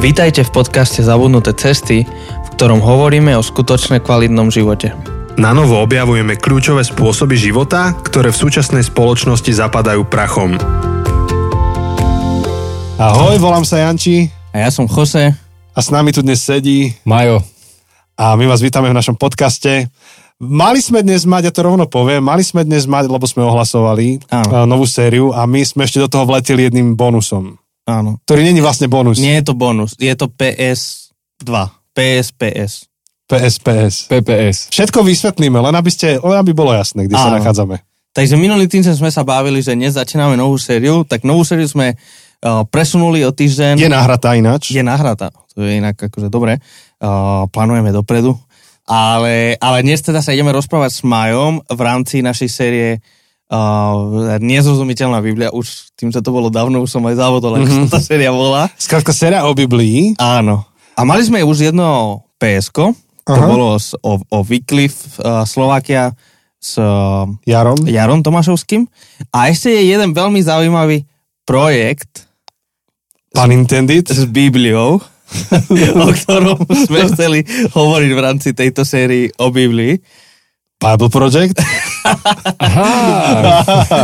Vítajte v podcaste Zabudnuté cesty, v ktorom hovoríme o skutočne kvalitnom živote. Na novo objavujeme kľúčové spôsoby života, ktoré v súčasnej spoločnosti zapadajú prachom. Ahoj, volám sa Janči A ja som Jose. a s nami tu dnes sedí Majo. a my vás vítame v našom podcaste. Mali sme dnes mať, ja to rovno poviem, mali sme dnes mať, lebo sme ohlasovali Áno. novú sériu a my sme ešte do toho vleteli jedným bonusom, Áno. ktorý není vlastne bonus. Nie je to bonus, je to PS2. PS, PS. PSPS. PPS. Všetko vysvetlíme, len aby, ste, len aby bolo jasné, kde sa Áno. nachádzame. Takže minulý týždeň sme sa bavili, že dnes začíname novú sériu, tak novú sériu sme uh, presunuli o týždeň. Je nahratá ináč. je nahratá. To je inak akože dobre. Uh, plánujeme dopredu. Ale, ale dnes teda sa ideme rozprávať s Majom v rámci našej série uh, Nezrozumiteľná Biblia. Už tým, že to bolo dávno, už som aj závodol, ako sa tá séria volá. Skrátka, séria o Biblii. Áno. A mali sme už jedno PSK, to bolo s, o, o Wycliffe uh, Slovakia s uh, Jarom. Jarom Tomášovským. A ešte je jeden veľmi zaujímavý projekt Pun intended. s Bibliou, o ktorom sme chceli hovoriť v rámci tejto sérii o Biblii. Bible Project.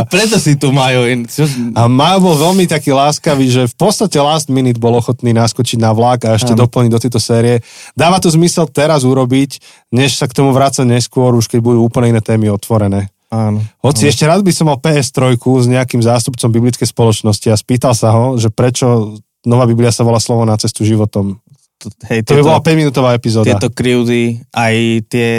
Preto si tu majú. in- A Majo bol veľmi taký láskavý, že v podstate last minute bol ochotný naskočiť na vlak a ešte Áno. doplniť do tejto série. Dáva to zmysel teraz urobiť, než sa k tomu vrácať neskôr, už keď budú úplne iné témy otvorené. Áno. Hoci ešte rád by som mal PS3 s nejakým zástupcom biblickej spoločnosti a spýtal sa ho, že prečo Nová Biblia sa volá slovo na cestu životom. To, hej, To by tieto, bola 5 minútová epizóda. tieto krivdy, aj tie,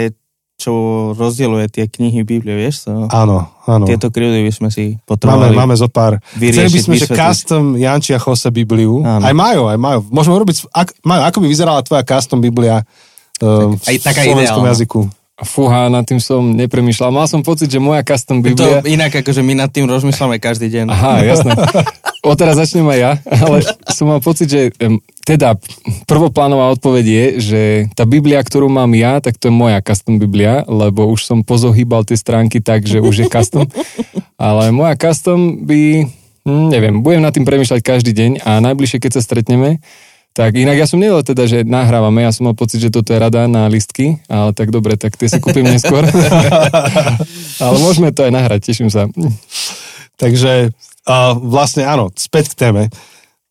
čo rozdieluje tie knihy Biblie, vieš? To, Áno, áno. tieto krivdy by sme si Máme, potrebovali. máme zo pár. vyriešiť, Chceli by sme, že vysvetliť. custom Janči a Jose Bibliu. Áno. Aj majú, aj majú. Môžeme urobiť, ak, majú, ako by vyzerala tvoja custom Biblia uh, aj v taká slovenskom ideálna. jazyku. Fúha, nad tým som nepremýšľal. Mal som pocit, že moja custom To Biblia... inak akože my nad tým rozmýšľame každý deň. Aha, jasné. O teraz začnem aj ja, ale som mal pocit, že teda prvoplánová odpoveď je, že tá Biblia, ktorú mám ja, tak to je moja custom Biblia, lebo už som pozohýbal tie stránky tak, že už je custom. Ale moja custom by, hm, neviem, budem nad tým premýšľať každý deň a najbližšie, keď sa stretneme, tak inak ja som nevedel teda, že nahrávame, ja som mal pocit, že toto je rada na listky, ale tak dobre, tak tie si kúpim neskôr. ale môžeme to aj nahrať, teším sa. Takže uh, vlastne áno, späť k téme.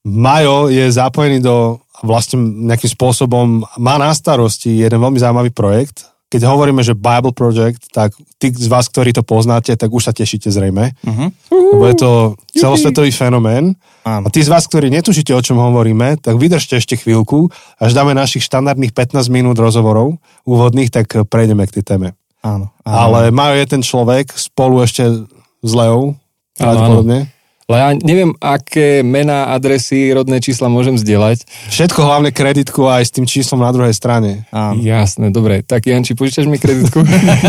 Majo je zapojený do vlastne nejakým spôsobom, má na starosti jeden veľmi zaujímavý projekt. Keď hovoríme, že Bible Project, tak tí z vás, ktorí to poznáte, tak už sa tešíte zrejme. Uh-huh. Lebo je to celosvetový fenomén. Áno. A tí z vás, ktorí netušíte, o čom hovoríme, tak vydržte ešte chvíľku, až dáme našich štandardných 15 minút rozhovorov úvodných, tak prejdeme k tej téme. Áno. áno. Ale Majo je ten človek spolu ešte s Leou, Áno, pravdepodobne. Ale ja neviem, aké mená, adresy, rodné čísla môžem zdieľať. Všetko hlavne kreditku aj s tým číslom na druhej strane. Áno. Jasné, dobre. Tak Janči, požičaš mi kreditku?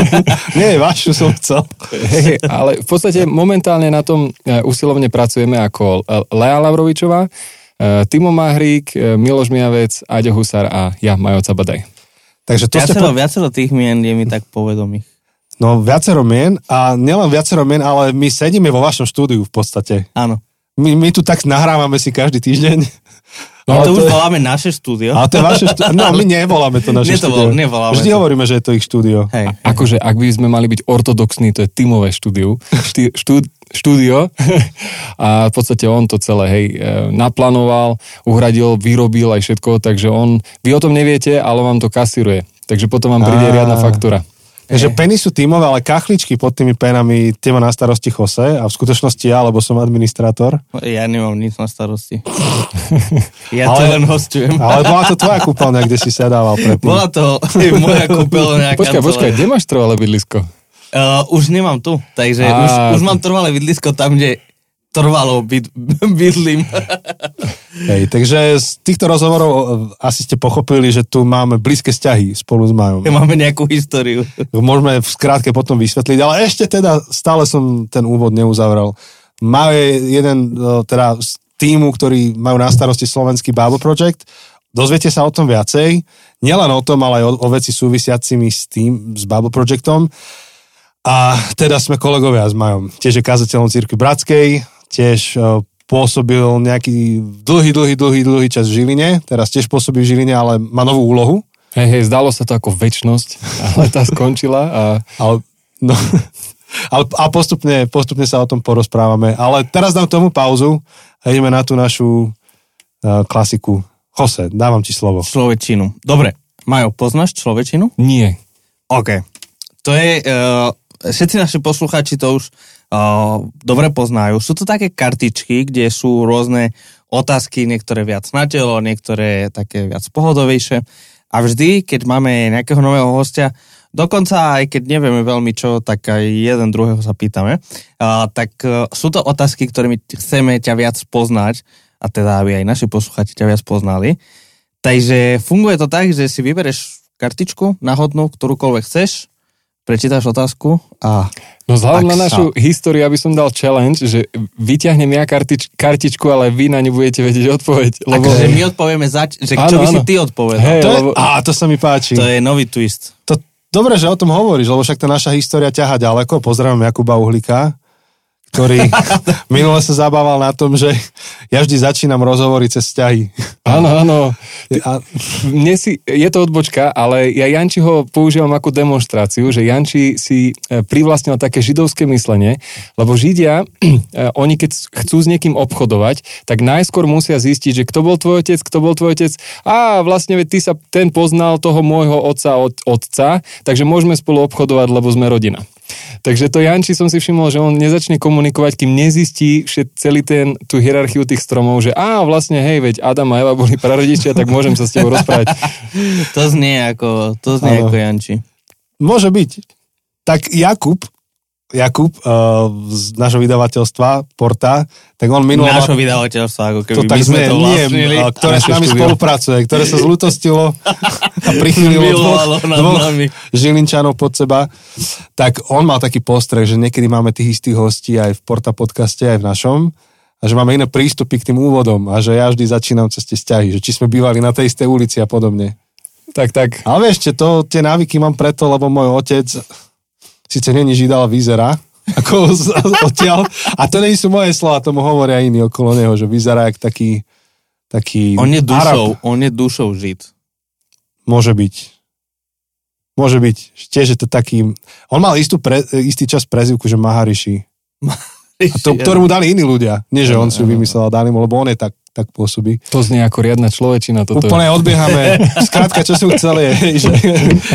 Nie, vašu som chcel. Hej, ale v podstate momentálne na tom e, usilovne pracujeme ako Lea Lavrovičová, e, Timo Mahrík, e, Miloš Miavec, Aďo Husar a ja, Majo Cabadaj. Takže to ste Viacero, po... viacero tých mien je mi tak povedomých. No, viacero mien a nielen viacero mien, ale my sedíme vo vašom štúdiu v podstate. Áno. My, my tu tak nahrávame si každý týždeň. No, to, Ale už je- voláme naše štúdio. Ale to je vaše štúdio. No, my nevoláme to naše to štúdio. vol- nevoláme Vždy to. hovoríme, že je to ich štúdio. Hej. Akože, ak by sme mali byť ortodoxní, to je Timové štúdiu, ští, štú, štúdio a v podstate on to celé, hej, e, naplánoval, uhradil, vyrobil aj všetko, takže on, vy o tom neviete, ale vám to kasíruje. Takže potom vám príde riadna faktúra. Takže peny sú tímové, ale kachličky pod tými penami tie má na starosti Jose a v skutočnosti ja, lebo som administrátor. Ja nemám nič na starosti. Ja Ale- to len hostujem. Ale bola to tvoja kúpeľňa, kde si sedával predtým. Bola to moja kúpeľňa. Počkaj, počkaj, kde máš trvalé bydlisko? Uh, už nemám tu, takže Á, už, už to- mám trvalé bydlisko tam, kde trvalo byd, bydlím. Hej, takže z týchto rozhovorov o, asi ste pochopili, že tu máme blízke vzťahy spolu s Majom. Máme nejakú históriu. Môžeme v skrátke potom vysvetliť, ale ešte teda stále som ten úvod neuzavrel. Majo je jeden e, teda z týmu, ktorí majú na starosti slovenský Bible Project. Dozviete sa o tom viacej. Nielen o tom, ale aj o, o veci súvisiacimi s tým, s Bible Projectom. A teda sme kolegovia s Majom. Tiež je kazateľom Círky Bratskej, tiež uh, pôsobil nejaký dlhý, dlhý, dlhý, dlhý čas v Žiline, teraz tiež pôsobí v Žiline, ale má novú úlohu. Hej, hej, zdalo sa to ako väčnosť, ale tá skončila a... Ale, no, ale, a postupne, postupne sa o tom porozprávame. Ale teraz dám tomu pauzu a ideme na tú našu uh, klasiku. Jose, dávam ti slovo. Človečinu. Dobre. Majo, poznáš človečinu? Nie. OK. To je, uh, všetci naši poslucháči to už uh, dobre poznajú. Sú to také kartičky, kde sú rôzne otázky, niektoré viac na telo, niektoré také viac pohodovejšie. A vždy, keď máme nejakého nového hostia, dokonca aj keď nevieme veľmi čo, tak aj jeden druhého sa pýtame, uh, tak uh, sú to otázky, ktorými chceme ťa viac poznať, a teda aby aj naši poslucháči ťa viac poznali. Takže funguje to tak, že si vybereš kartičku náhodnú, ktorúkoľvek chceš, prečítaš otázku a... No vzhľadom na našu sa- históriu, aby som dal challenge, že vyťahnem ja kartič, kartičku, ale vy na ňu budete vedieť odpoveď. Lebo... Akože my odpovieme zač, že čo Áno, by si áno. ty odpovedal. Hej, To je, lebo- á, to sa mi páči. To je nový twist. To, dobre, že o tom hovoríš, lebo však tá naša história ťaha ďaleko. Pozdravím Jakuba Uhlíka, ktorý minule sa zabával na tom, že ja vždy začínam rozhovory cez vzťahy. Áno, áno. A, Mne si, je to odbočka, ale ja Jančiho používam ako demonstráciu, že Janči si e, privlastnil také židovské myslenie, lebo Židia, e, oni keď chcú s niekým obchodovať, tak najskôr musia zistiť, že kto bol tvoj otec, kto bol tvoj otec. A vlastne ty sa, ten poznal toho môjho otca od otca, takže môžeme spolu obchodovať, lebo sme rodina. Takže to Janči som si všimol, že on nezačne komunikovať, kým nezistí všet, celý ten, tú hierarchiu tých stromov, že á, vlastne hej, veď Adam a Eva boli prarodičia, tak môžem sa s tebou rozprávať. To znie ako, to znie Áno. ako Janči. môže byť. Tak Jakub, Jakub uh, z nášho vydavateľstva, Porta, tak on minulý... Nášho vydavateľstva, ako keby to my tak sme to nie, vlastnili. a ktoré s nami štúdio. spolupracuje, ktoré sa zlutostilo a prichylilo dvoch, dvoch. Žilinčanov pod seba, tak on mal taký postreh, že niekedy máme tých istých hostí aj v Porta podcaste, aj v našom, a že máme iné prístupy k tým úvodom a že ja vždy začínam cez tie vzťahy, že či sme bývali na tej istej ulici a podobne. Tak, tak. Ale čo, to, tie návyky mám preto, lebo môj otec síce není žid, ale vyzerá ako z- odtiaľ. A to nie sú moje slova, tomu hovoria iní okolo neho, že vyzerá jak taký, taký On je dušou, Arab. on je dušou žid. Môže byť. Môže byť. Tiež je to taký... On mal istú pre, istý čas prezivku, že Mahariši. A to, ktorú mu dali iní ľdia. Nie, že on si ju vymyslel a dali mu, lebo on je tak, tak pôsobí. To znie ako riadna človečina. Toto. Úplne odbiehame. Skrátka, čo som chcel je, že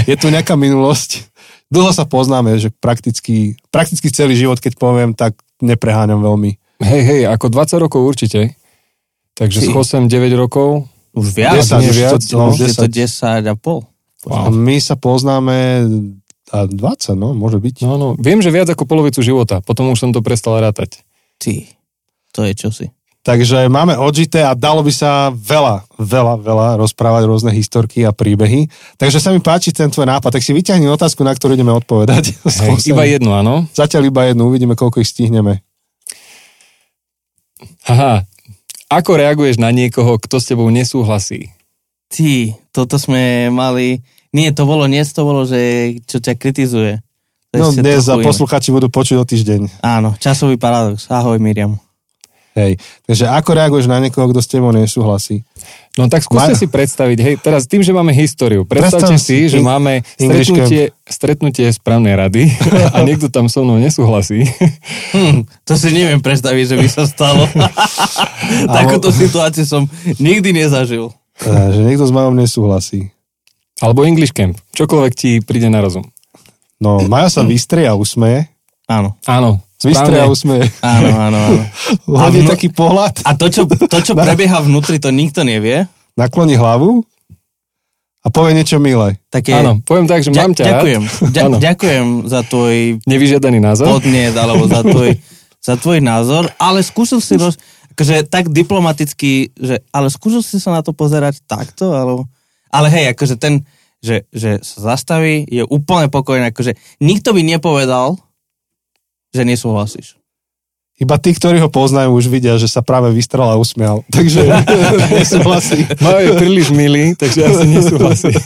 je tu nejaká minulosť. Dlho sa poznáme, že prakticky, prakticky celý život, keď poviem, tak nepreháňam veľmi. Hej, hej, ako 20 rokov určite. Takže Ty. s Chosem 9 rokov. Už viac, 10, nie už viac, to, no, už je to 10. 10 a pol. A my sa poznáme a 20, no, môže byť. No, no, viem, že viac ako polovicu života. Potom už som to prestal rátať. Ty, to je čosi. Takže máme odžité a dalo by sa veľa, veľa, veľa rozprávať rôzne historky a príbehy. Takže sa mi páči ten tvoj nápad. Tak si vyťahni otázku, na ktorú ideme odpovedať. Hej, iba jednu, áno. Zatiaľ iba jednu, uvidíme, koľko ich stihneme. Haha. Ako reaguješ na niekoho, kto s tebou nesúhlasí? Ty, toto sme mali... Nie, to bolo, dnes to bolo, že čo ťa kritizuje. To No dnes a trochu iné. posluchači budú počuť o týždeň. Áno, časový paradox. Ahoj, Miriam. Hej. Takže ako reaguješ na niekoho, kto s tebou nesúhlasí? No tak skúste Ma- si predstaviť, hej, teraz tým, že máme históriu, predstavte Predstav si, si že in- máme stretnutie, stretnutie správnej rady a niekto tam so mnou nesúhlasí. Hm, to si neviem predstaviť, že by sa stalo. Takúto situáciu som nikdy nezažil. Teda, že niekto s Majom nesúhlasí. Alebo English Camp, čokoľvek ti príde na rozum. No, Maja sa vystrie a usmeje. Áno, Áno, Správne. usmeje. áno, áno. áno. Hodí taký pohľad, A to čo, to, čo prebieha vnútri, to nikto nevie. nakloní hlavu a povie niečo milé. Tak je, Áno, poviem tak, že Ďa- mám ťa Ďakujem. Ďa, ďakujem za tvoj nevyžiadaný názor. podnet alebo za tvoj, za tvoj názor, ale skúsil si roz, akože tak diplomaticky, že ale skúsil si sa na to pozerať takto, alebo, ale hej, akože ten, že, že sa zastaví, je úplne pokojný, akože nikto by nepovedal, že nesúhlasíš. Iba tí, ktorí ho poznajú, už vidia, že sa práve vystral a usmial. Takže nesúhlasí. Majo je príliš milý, takže asi nesúhlasí.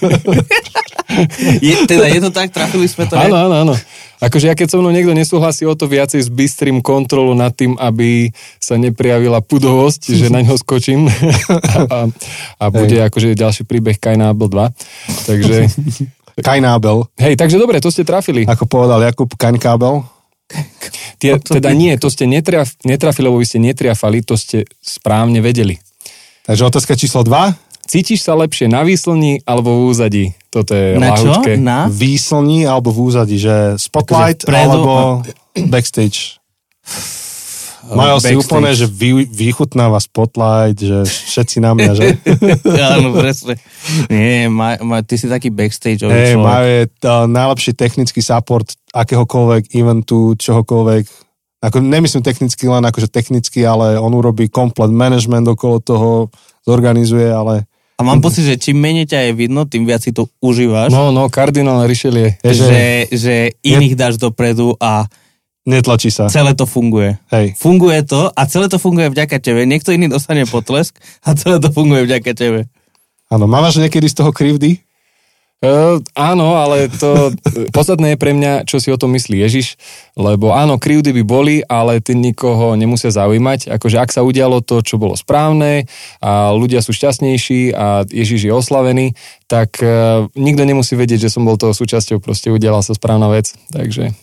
Je, teda je to tak, trafili sme to. Áno, áno, áno. Akože ja keď so mnou niekto nesúhlasí o to viacej s bystrým kontrolu nad tým, aby sa neprijavila pudovosť, že na ňo skočím a, a bude akože ďalší príbeh Kaina Abel 2. Takže, Kajnábel, hej, takže dobre, to ste trafili. ako povedal Jakub Kaňkábel. Tie, teda nie, to ste netraf, netrafili, lebo vy ste netriafali, to ste správne vedeli. Takže otázka číslo 2. Cítiš sa lepšie na výslni alebo v úzadí? Toto je Na čo? Na? Výslní alebo v úzadí, že spotlight Akože vpredu- alebo backstage. Majú si úplne, že vy, vychutnáva spotlight, že všetci na mňa, že? Áno, presne. Nie, ma, ma, ty si taký backstage Hej, človek. majú je to najlepší technický support akéhokoľvek eventu, čohokoľvek. Ako, nemyslím technicky len akože technicky, ale on urobí komplet management okolo toho, zorganizuje, ale A mám pocit, že čím menej ťa je vidno, tým viac si to užívaš. No, no, kardinál Richelieu. je, že že, že iných dáš dopredu a netlačí sa. celé to funguje. Hej. Funguje to a celé to funguje vďaka tebe. Niekto iný dostane potlesk a celé to funguje vďaka tebe. Áno, mávaš niekedy z toho krivdy? Uh, áno, ale to podstatné je pre mňa, čo si o tom myslí Ježiš, lebo áno, krivdy by boli, ale ty nikoho nemusia zaujímať. Akože ak sa udialo to, čo bolo správne a ľudia sú šťastnejší a Ježiš je oslavený, tak uh, nikto nemusí vedieť, že som bol toho súčasťou, proste udiala sa správna vec. Takže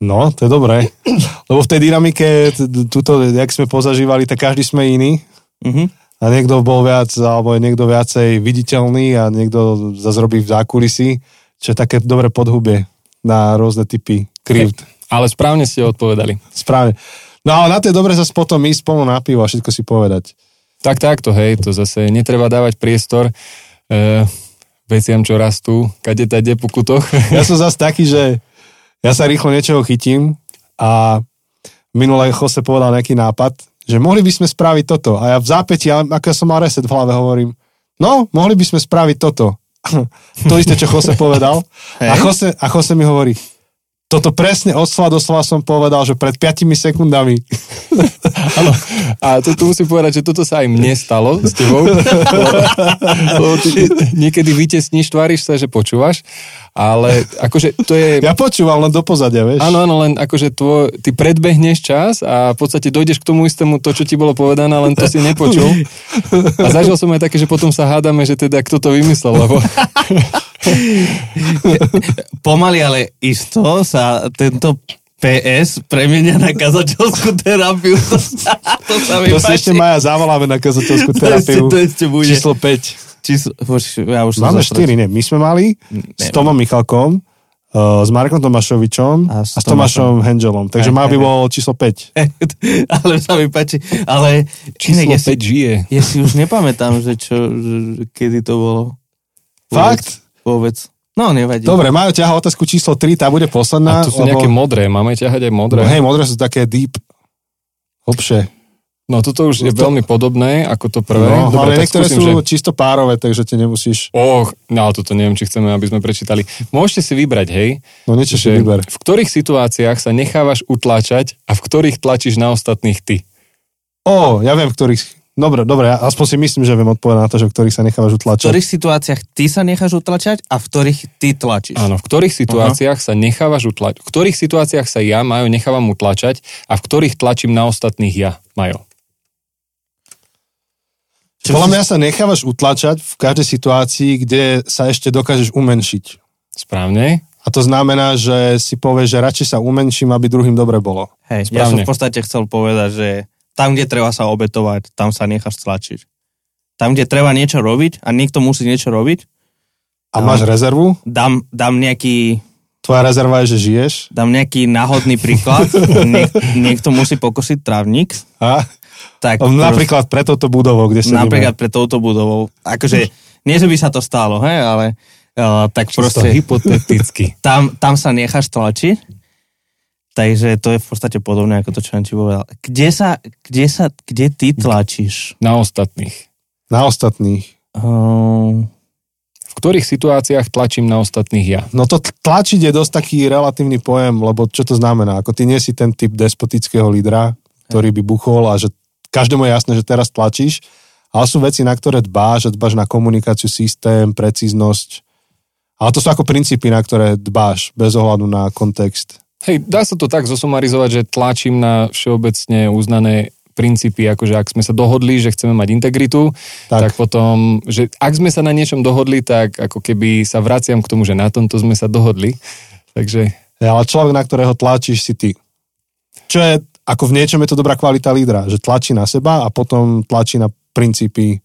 No, to je dobré. Lebo v tej dynamike, tuto, jak sme pozažívali, tak každý sme iný. Mhm. A niekto bol viac, alebo je niekto viacej viditeľný a niekto zase robí v zákulisí, čo je také dobré podhubie na rôzne typy krivd. ale správne ste odpovedali. Správne. No ale na to je dobre zase potom ísť spolu na pivo a všetko si povedať. Tak takto, hej, to zase netreba dávať priestor uh, veciam, čo rastú, kade tade po kutoch. Ja som zase taký, že ja sa rýchlo niečoho chytím a minule Jose povedal nejaký nápad, že mohli by sme spraviť toto. A ja v zápäti, ako ja som mal reset v hlave, hovorím, no, mohli by sme spraviť toto. to isté, čo Jose povedal. A. Jose, a Jose mi hovorí, toto presne od slova do slova som povedal, že pred 5 sekundami. Áno, a to tu musím povedať, že toto sa aj mne stalo s tebou. Lebo ty niekedy vytesníš, tváriš sa, že počúvaš, ale akože to je... Ja počúvam len do pozadia, vieš. Áno, áno, len akože tvoj, ty predbehneš čas a v podstate dojdeš k tomu istému to, čo ti bolo povedané, len to si nepočul. A zažil som aj také, že potom sa hádame, že teda kto to vymyslel, lebo Pomaly, ale isto sa tento PS premenia na kazateľskú terapiu. To sa, to sa mi To si ešte Maja zavoláme na kazateľskú To terapiu. ešte- to ešte bude. Číslo 5. Číslo, ja už Máme zastrel- štyri, nie. My sme mali s Nemám. Tomom Michalkom, uh, s Markom Tomášovičom a A s, s Tomášom Henželom. Takže má by bol číslo 5. ale sa mi páči. Ale číslo inak 5 ja, si, žije. ja si už nepamätám, že čo, že, kedy to bolo. Fakt? Vôbec. No, nevadí. Dobre, majú ťaha otázku číslo 3, tá bude posledná. A tu sú nejaké modré, máme ťahať aj modré. No, hej, modré sú také deep, hlbšie. No toto už je To- veľmi podobné ako to prvé. No, Dobre, ale niektoré skúsim, sú že... čisto párové, takže ti nemusíš... Och, no toto neviem, či chceme, aby sme prečítali. Môžete si vybrať, hej, No niečo si vyber. v ktorých situáciách sa nechávaš utlačať a v ktorých tlačíš na ostatných ty. Ó, ja viem, v ktorých... Dobre, dobre, ja aspoň si myslím, že viem odpovedať na to, že v ktorých sa nechávaš V utlačať. ktorých situáciách ty sa necháš utlačať a v ktorých ty tlačíš. Áno, v ktorých situáciách sa nechávaš utlačať, v ktorých situáciách sa ja, Majo, nechávam utlačať a v ktorých tlačím na ostatných ja, Majo. Čo Podľa si- mňa sa nechávaš utlačať v každej situácii, kde sa ešte dokážeš umenšiť. Správne? A to znamená, že si povieš, že radšej sa umenším, aby druhým dobre bolo. Hej, ja som Správne. v podstate chcel povedať, že tam, kde treba sa obetovať, tam sa necháš tlačiť. Tam, kde treba niečo robiť a niekto musí niečo robiť, A máš rezervu? dám, dám nejaký Tvoja rezerva je, že žiješ? dám nejaký náhodný príklad. Niek, niekto musí pokosiť trávnik. A? Tak Napríklad pre touto budovou, kde sedíme. napríklad pre touto budovou. Akože, nie, že by sa to stalo, he, ale uh, tak Čisto proste hypoteticky. tam, tam sa necháš tlačiť. Takže to je v podstate podobné ako to, čo som ti povedal. Kde sa, kde sa, kde ty tlačíš? Na ostatných. Na ostatných. Uh, V ktorých situáciách tlačím na ostatných ja? No to tlačiť je dosť taký relatívny pojem, lebo čo to znamená? Ako ty nie si ten typ despotického lídra, ktorý by buchol a že každému je jasné, že teraz tlačíš, ale sú veci, na ktoré dbáš, že dbáš na komunikáciu, systém, precíznosť Ale to sú ako princípy, na ktoré dbáš, bez ohľadu na kontext. Hej, dá sa to tak zosumarizovať, že tlačím na všeobecne uznané princípy, akože ak sme sa dohodli, že chceme mať integritu, tak. tak potom, že ak sme sa na niečom dohodli, tak ako keby sa vraciam k tomu, že na tomto sme sa dohodli. Takže... Ja, ale človek, na ktorého tlačíš, si ty. Čo je, ako v niečom je to dobrá kvalita lídra, že tlačí na seba a potom tlačí na princípy,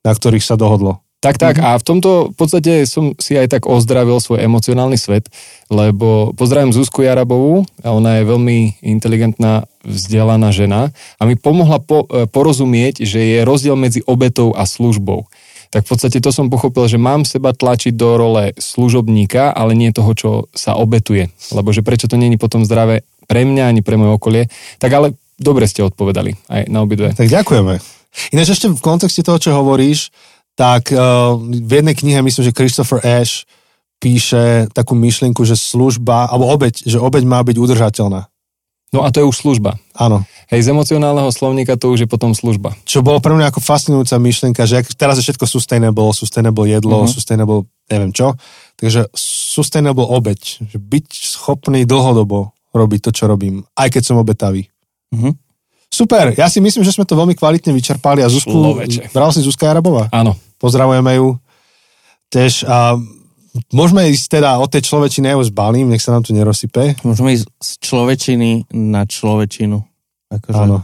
na ktorých sa dohodlo. Tak, tak. Mm-hmm. A v tomto v podstate som si aj tak ozdravil svoj emocionálny svet, lebo pozdravím Zuzku Jarabovú a ona je veľmi inteligentná, vzdelaná žena a mi pomohla po, e, porozumieť, že je rozdiel medzi obetou a službou. Tak v podstate to som pochopil, že mám seba tlačiť do role služobníka, ale nie toho, čo sa obetuje. Lebo že prečo to není potom zdravé pre mňa ani pre moje okolie. Tak ale dobre ste odpovedali aj na obidve. Tak ďakujeme. Ináč ešte v kontexte toho, čo hovoríš, tak uh, v jednej knihe, myslím, že Christopher Ash píše takú myšlienku, že služba, alebo obeď, že obeď má byť udržateľná. No a to je už služba. Áno. Hej, z emocionálneho slovníka to už je potom služba. Čo bolo pre mňa ako fascinujúca myšlienka, že teraz je všetko sustainable, sustainable jedlo, uh-huh. sustainable neviem čo. Takže sustainable obeď. Že byť schopný dlhodobo robiť to, čo robím, aj keď som obetavý. Uh-huh. Super, ja si myslím, že sme to veľmi kvalitne vyčerpali a Zuzku, Sloveče. bral si Zuzka Jarabová? Áno. Pozdravujeme ju. Tež a môžeme ísť teda od tej človečiny, ja už balím, nech sa nám tu nerosype. Môžeme ísť z človečiny na človečinu. Akože Áno.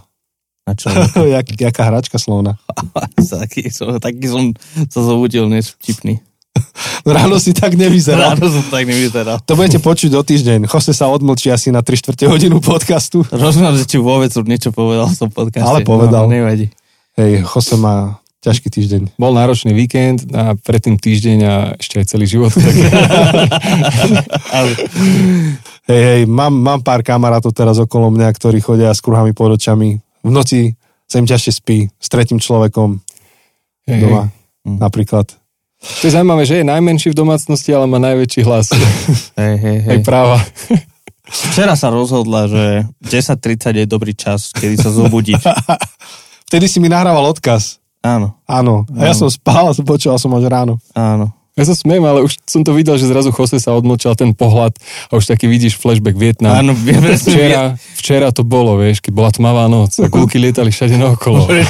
Na Jak, jaká hračka slovna. taký, som, taký som sa zobudil dnes vtipný. Ráno si tak nevyzeral. Ráno som tak nevyzeral. To budete počuť do týždeň. Jose sa odmlčí asi na 3 čtvrte hodinu podcastu. Rozumiem, že ti vôbec niečo povedal v tom podcaste. Ale povedal. No, nevadí. Hej, Jose má ťažký týždeň. Bol náročný víkend a predtým týždeň a ešte aj celý život. Tak... hej, hej, mám, mám pár kamarátov teraz okolo mňa, ktorí chodia s kruhami pod očami. V noci sa im ťažšie spí s tretím človekom hej, doma hej. napríklad. To je zaujímavé, že je najmenší v domácnosti, ale má najväčší hlas. hej, hej, hej. Hej, práva. Včera sa rozhodla, že 10.30 je dobrý čas, kedy sa zobudiť. Vtedy si mi nahrával odkaz. Áno. Áno. A ja som spal a počúval som až ráno. Áno. Ja sa smiem, ale už som to videl, že zrazu Jose sa odmlčal ten pohľad a už taký vidíš flashback Vietnam. Áno, včera, včera to bolo, vieš, keď bola tmavá noc a gulky lietali všade naokolo. Pre,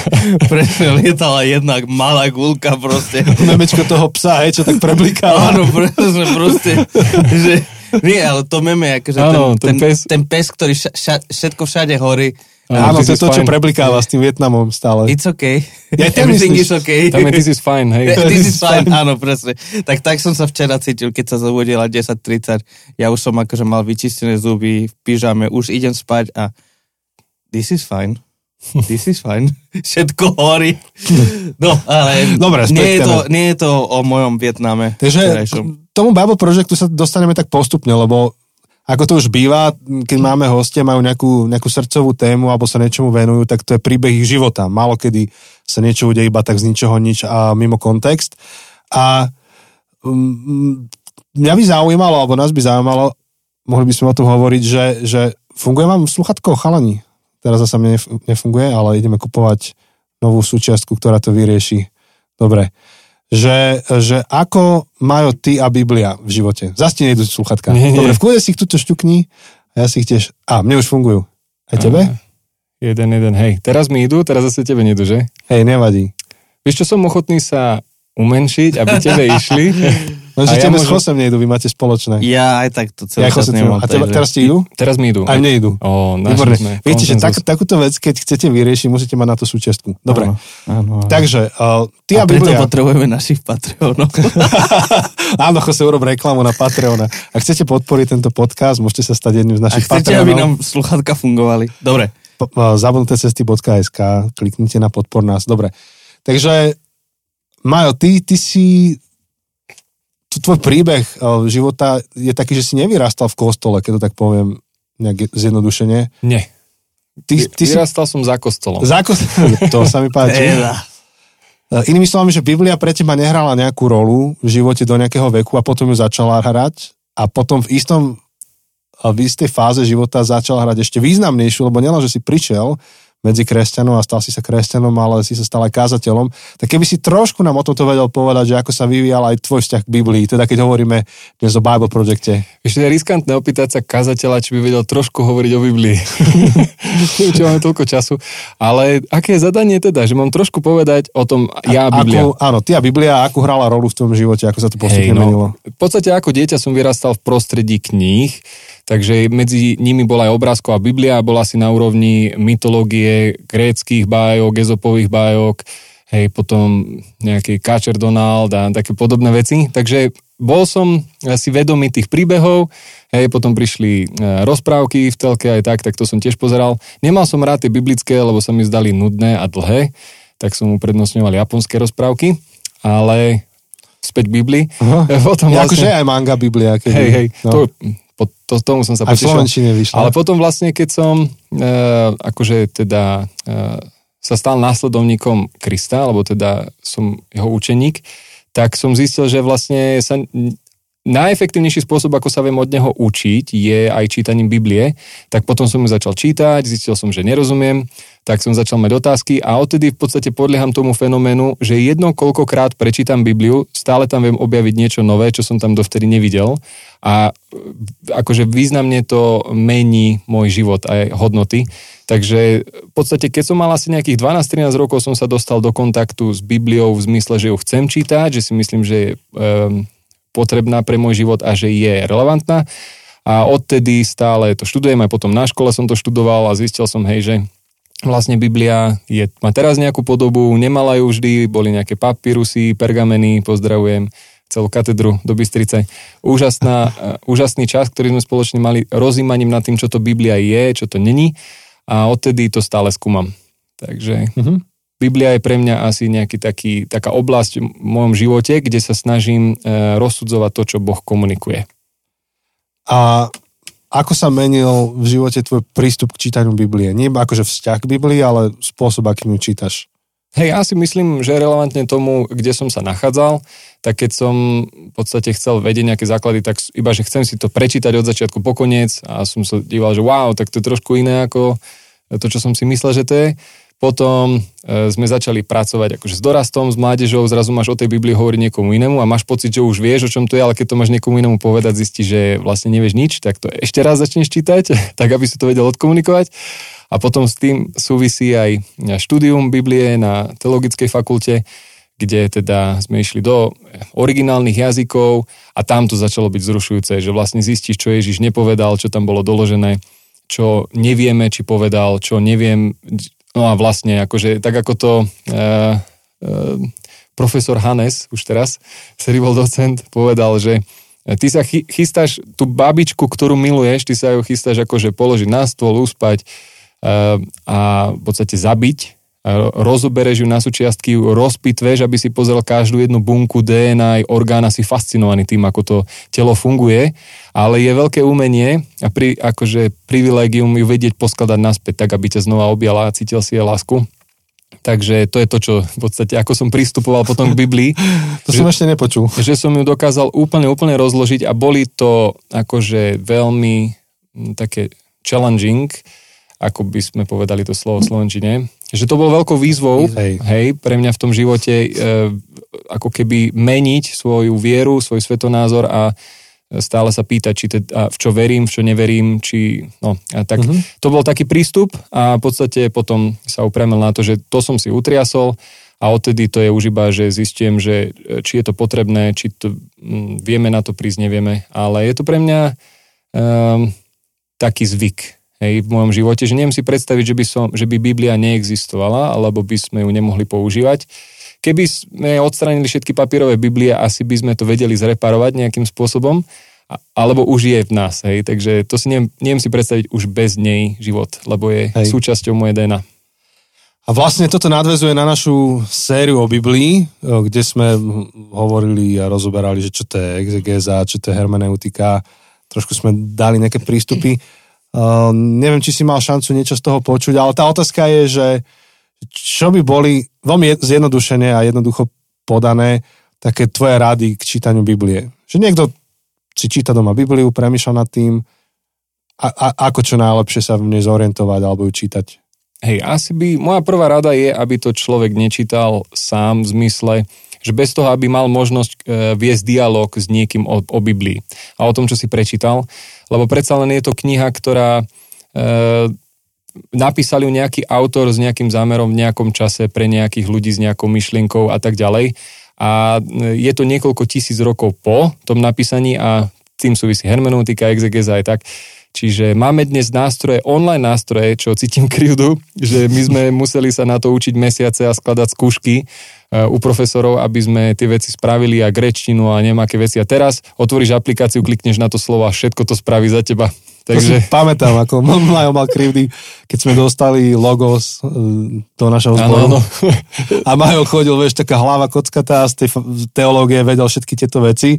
presne, lietala jedna malá gulka proste. Memečko toho psa, hej, čo tak preblikáva. Áno, presne, proste, že nie, ale to meme, akože Áno, ten, ten, pes. ten pes, ktorý ša, ša, všetko všade horí. Áno, to je to, čo preblikáva s tým Vietnamom stále. It's okay. Ja Everything is okay. Tam je this is fine, hej. This is fine, áno, presne. Tak tak som sa včera cítil, keď sa zobudila 10.30. Ja už som akože mal vyčistené zuby v pyžame, už idem spať a this is fine. This is fine. Všetko horí. No, ale Dobre, nie, je to, nie je to o mojom Vietname. Takže tomu Bible Projectu sa dostaneme tak postupne, lebo ako to už býva, keď máme hostia, majú nejakú, nejakú srdcovú tému alebo sa niečomu venujú, tak to je príbeh ich života. Málo kedy sa niečo udeje iba tak z ničoho nič a mimo kontext. A um, mňa by zaujímalo, alebo nás by zaujímalo, mohli by sme o tom hovoriť, že, že funguje vám sluchatko chalani? Teraz zase mne nefunguje, ale ideme kupovať novú súčiastku, ktorá to vyrieši. Dobre že, že ako majú ty a Biblia v živote. Zas ti nejdu sluchatka. Nie, nie. Dobre, v kľude si ich tuto šťukni a ja si ich tiež... A, mne už fungujú. A tebe? A, jeden, jeden, hej. Teraz mi idú, teraz zase tebe nejdu, že? Hej, nevadí. Vieš čo, som ochotný sa umenšiť, aby tebe išli. No, že tebe môžem... s Chosem nejdu, vy máte spoločné. Ja aj tak to celé ja čas nemám. A teba, teraz ti idú? Teraz mi idú. Aj mne idú. O, sme. Viete, že tak, takúto vec, keď chcete vyriešiť, musíte mať na to súčiastku. Dobre. Áno, áno, áno. Takže, uh, ty a, a Biblia... potrebujeme našich Patreonov. áno, Jose, urob reklamu na Patreona. Ak chcete podporiť tento podcast, môžete sa stať jedným z našich Patreonov. A chcete, Patreonov. aby nám sluchatka fungovali. Dobre. Zabudnuté cesty.sk, kliknite na podpor nás. Dobre. Takže, Majo, ty, ty si tvoj príbeh eh, života je taký, že si nevyrastal v kostole, keď to tak poviem nejak zjednodušene. Nie. Ty, ty Vyrastal si... som za kostolom. Za kostolom, to sa mi páči. Eh, inými slovami, že Biblia pre teba nehrala nejakú rolu v živote do nejakého veku a potom ju začala hrať a potom v istom v istej fáze života začal hrať ešte významnejšiu, lebo nielen, že si prišiel, medzi kresťanov a stal si sa kresťanom, ale si sa stal aj kázateľom. Tak keby si trošku nám o tomto vedel povedať, že ako sa vyvíjal aj tvoj vzťah k Biblii, teda keď hovoríme dnes o Bible Projecte. Ešte je riskantné opýtať sa kázateľa, či by vedel trošku hovoriť o Biblii. Neviem, či máme toľko času. Ale aké je zadanie teda, že mám trošku povedať o tom ja a Biblia. Ako, áno, ty a Biblia, akú hrala rolu v tom živote, ako sa to postupne Hej, no, menilo? v podstate ako dieťa som vyrastal v prostredí kníh, takže medzi nimi bola aj obrázková Biblia, bola si na úrovni mytológie, gréckých bájok, ezopových bájok, hej, potom nejaký Káčer Donald a také podobné veci. Takže bol som si vedomý tých príbehov, hej, potom prišli e, rozprávky v telke aj tak, tak to som tiež pozeral. Nemal som rád tie biblické, lebo sa mi zdali nudné a dlhé, tak som uprednostňoval japonské rozprávky, ale späť Biblii. Potom Ja, akože aj manga Biblia. Keby, Hej, hej, no. to, to, tomu som sa Aj v potešil. Slovenčine vyšlo. Ale potom vlastne, keď som e, akože teda e, sa stal následovníkom Krista, alebo teda som jeho učeník, tak som zistil, že vlastne sa najefektívnejší spôsob, ako sa viem od neho učiť, je aj čítaním Biblie. Tak potom som ju začal čítať, zistil som, že nerozumiem, tak som začal mať otázky a odtedy v podstate podlieham tomu fenoménu, že jedno koľkokrát prečítam Bibliu, stále tam viem objaviť niečo nové, čo som tam dovtedy nevidel a e, akože významne to mení môj život aj hodnoty. Takže v podstate, keď som mal asi nejakých 12-13 rokov, som sa dostal do kontaktu s Bibliou v zmysle, že ju chcem čítať, že si myslím, že je um, potrebná pre môj život a že je relevantná. A odtedy stále to študujem, aj potom na škole som to študoval a zistil som, hej, že vlastne Biblia je, má teraz nejakú podobu, nemala ju vždy, boli nejaké papírusy, pergameny, pozdravujem celú katedru do Bystrice. Úžasná, úžasný čas, ktorý sme spoločne mali rozímaním nad tým, čo to Biblia je, čo to není a odtedy to stále skúmam. Takže Mhm. Biblia je pre mňa asi nejaký taký, taká oblasť v mojom živote, kde sa snažím e, rozsudzovať to, čo Boh komunikuje. A ako sa menil v živote tvoj prístup k čítaniu Biblie? Nie iba akože vzťah k Biblii, ale spôsob, akým ju čítaš. Hej, ja si myslím, že relevantne tomu, kde som sa nachádzal, tak keď som v podstate chcel vedieť nejaké základy, tak iba, že chcem si to prečítať od začiatku po koniec a som sa díval, že wow, tak to je trošku iné ako to, čo som si myslel, že to je. Potom e, sme začali pracovať akože s dorastom, s mládežou, zrazu máš o tej Biblii hovoriť niekomu inému a máš pocit, že už vieš, o čom to je, ale keď to máš niekomu inému povedať, zistíš, že vlastne nevieš nič, tak to ešte raz začneš čítať, tak aby si to vedel odkomunikovať. A potom s tým súvisí aj štúdium Biblie na teologickej fakulte, kde teda sme išli do originálnych jazykov a tam to začalo byť zrušujúce, že vlastne zistíš, čo Ježiš nepovedal, čo tam bolo doložené, čo nevieme, či povedal, čo neviem, no a vlastne akože tak ako to e, e, profesor Hannes už teraz, ktorý bol docent, povedal, že ty sa chy, chystáš tú babičku, ktorú miluješ, ty sa ju chystáš akože položiť na stôl, uspať e, a v podstate zabiť rozobereš ju na súčiastky, rozpitveš, aby si pozrel každú jednu bunku DNA aj orgán, si fascinovaný tým, ako to telo funguje, ale je veľké umenie a pri, akože privilegium ju vedieť poskladať naspäť, tak aby ťa znova objala a cítil si jej lásku. Takže to je to, čo v podstate, ako som pristupoval potom k Biblii. To som ešte nepočul. Že som ju dokázal úplne, úplne rozložiť a boli to akože veľmi také challenging, ako by sme povedali to slovo v Slovenčine, že to bol veľkou výzvou, Hej. hej, pre mňa v tom živote e, ako keby meniť svoju vieru, svoj svetonázor a stále sa pýtať, či teda, v čo verím, v čo neverím, či, no, a tak mm-hmm. to bol taký prístup a v podstate potom sa upremil na to, že to som si utriasol a odtedy to je už iba, že zistím, že či je to potrebné, či to m, vieme na to prísť, nevieme, ale je to pre mňa um, taký zvyk, hej, v mojom živote, že neviem si predstaviť, že by, som, že by Biblia neexistovala, alebo by sme ju nemohli používať. Keby sme odstranili všetky papierové Biblie, asi by sme to vedeli zreparovať nejakým spôsobom, alebo už je v nás, hej, takže to si neviem, neviem si predstaviť už bez nej život, lebo je Hej. súčasťou mojej DNA. A vlastne toto nadvezuje na našu sériu o Biblii, o, kde sme hovorili a rozoberali, že čo to je exegéza, čo to je hermeneutika. Trošku sme dali nejaké prístupy. Uh, neviem, či si mal šancu niečo z toho počuť, ale tá otázka je, že čo by boli veľmi jed- zjednodušené a jednoducho podané také tvoje rady k čítaniu Biblie. Že niekto si číta doma Bibliu, premýšľa nad tým, a, a, ako čo najlepšie sa v nej zorientovať alebo ju čítať. hej, asi by, moja prvá rada je, aby to človek nečítal sám v zmysle, že bez toho, aby mal možnosť e, viesť dialog s niekým o, o Biblii a o tom, čo si prečítal, lebo predsa len je to kniha, ktorá e, napísali ju nejaký autor s nejakým zámerom v nejakom čase pre nejakých ľudí s nejakou myšlienkou a tak ďalej. A e, je to niekoľko tisíc rokov po tom napísaní a tým súvisí hermeneutika, exegeza aj tak. Čiže máme dnes nástroje, online nástroje, čo cítim krivdu, že my sme museli sa na to učiť mesiace a skladať skúšky e, u profesorov, aby sme tie veci spravili a grečtinu a nemáke veci. A teraz otvoríš aplikáciu, klikneš na to slovo a všetko to spraví za teba. Takže... To si pamätám, ako Majo mal krivdy, keď sme dostali logos e, do našeho zboru. Ano, ano. A Majo chodil, vieš, taká hlava kockatá z tej teológie, vedel všetky tieto veci.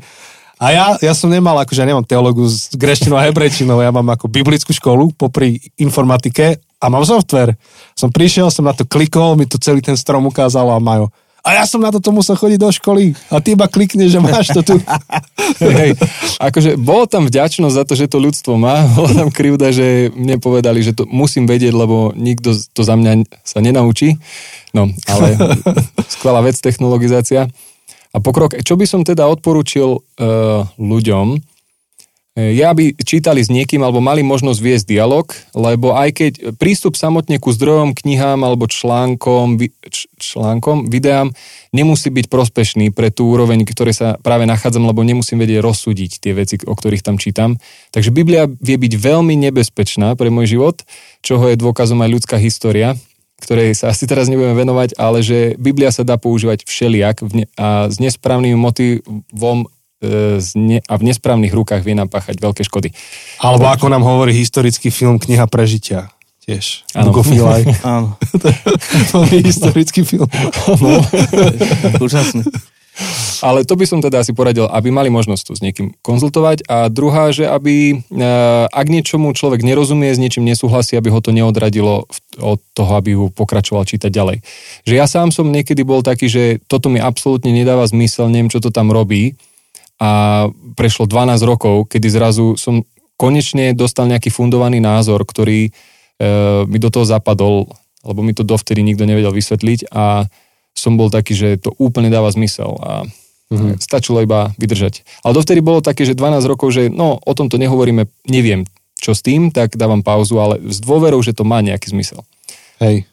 A ja, ja som nemal, akože ja nemám teológu s greštinou a hebrejčinou, ja mám ako biblickú školu popri informatike a mám software. Som prišiel, som na to klikol, mi to celý ten strom ukázal a majú. A ja som na toto musel chodiť do školy a ty iba klikneš, že máš to tu. Hej, akože bolo tam vďačnosť za to, že to ľudstvo má, bolo tam krivda, že mne povedali, že to musím vedieť, lebo nikto to za mňa sa nenaučí. No, ale skvelá vec, technologizácia a pokrok. Čo by som teda odporúčil uh, ľuďom, je, aby čítali s niekým alebo mali možnosť viesť dialog, lebo aj keď prístup samotne ku zdrojom, knihám alebo článkom, článkom, videám nemusí byť prospešný pre tú úroveň, ktoré sa práve nachádzam, lebo nemusím vedieť rozsúdiť tie veci, o ktorých tam čítam. Takže Biblia vie byť veľmi nebezpečná pre môj život, čoho je dôkazom aj ľudská história ktorej sa asi teraz nebudeme venovať, ale že Biblia sa dá používať všelijak a s nesprávnym motivom e, a v nesprávnych rukách vie napáchať veľké škody. Alebo ako nám hovorí historický film Kniha prežitia. Tiež. Áno. Áno. to je historický film. Úžasný. Ale to by som teda asi poradil, aby mali možnosť tu s niekým konzultovať. A druhá, že aby, e, ak niečomu človek nerozumie, s niečím nesúhlasí, aby ho to neodradilo od toho, aby ho pokračoval čítať ďalej. Že ja sám som niekedy bol taký, že toto mi absolútne nedáva zmysel, neviem, čo to tam robí. A prešlo 12 rokov, kedy zrazu som konečne dostal nejaký fundovaný názor, ktorý e, mi do toho zapadol, lebo mi to dovtedy nikto nevedel vysvetliť a som bol taký, že to úplne dáva zmysel a mm-hmm. stačilo iba vydržať. Ale dovtedy bolo také, že 12 rokov, že no o tomto nehovoríme, neviem čo s tým, tak dávam pauzu, ale s dôverou, že to má nejaký zmysel. Hej.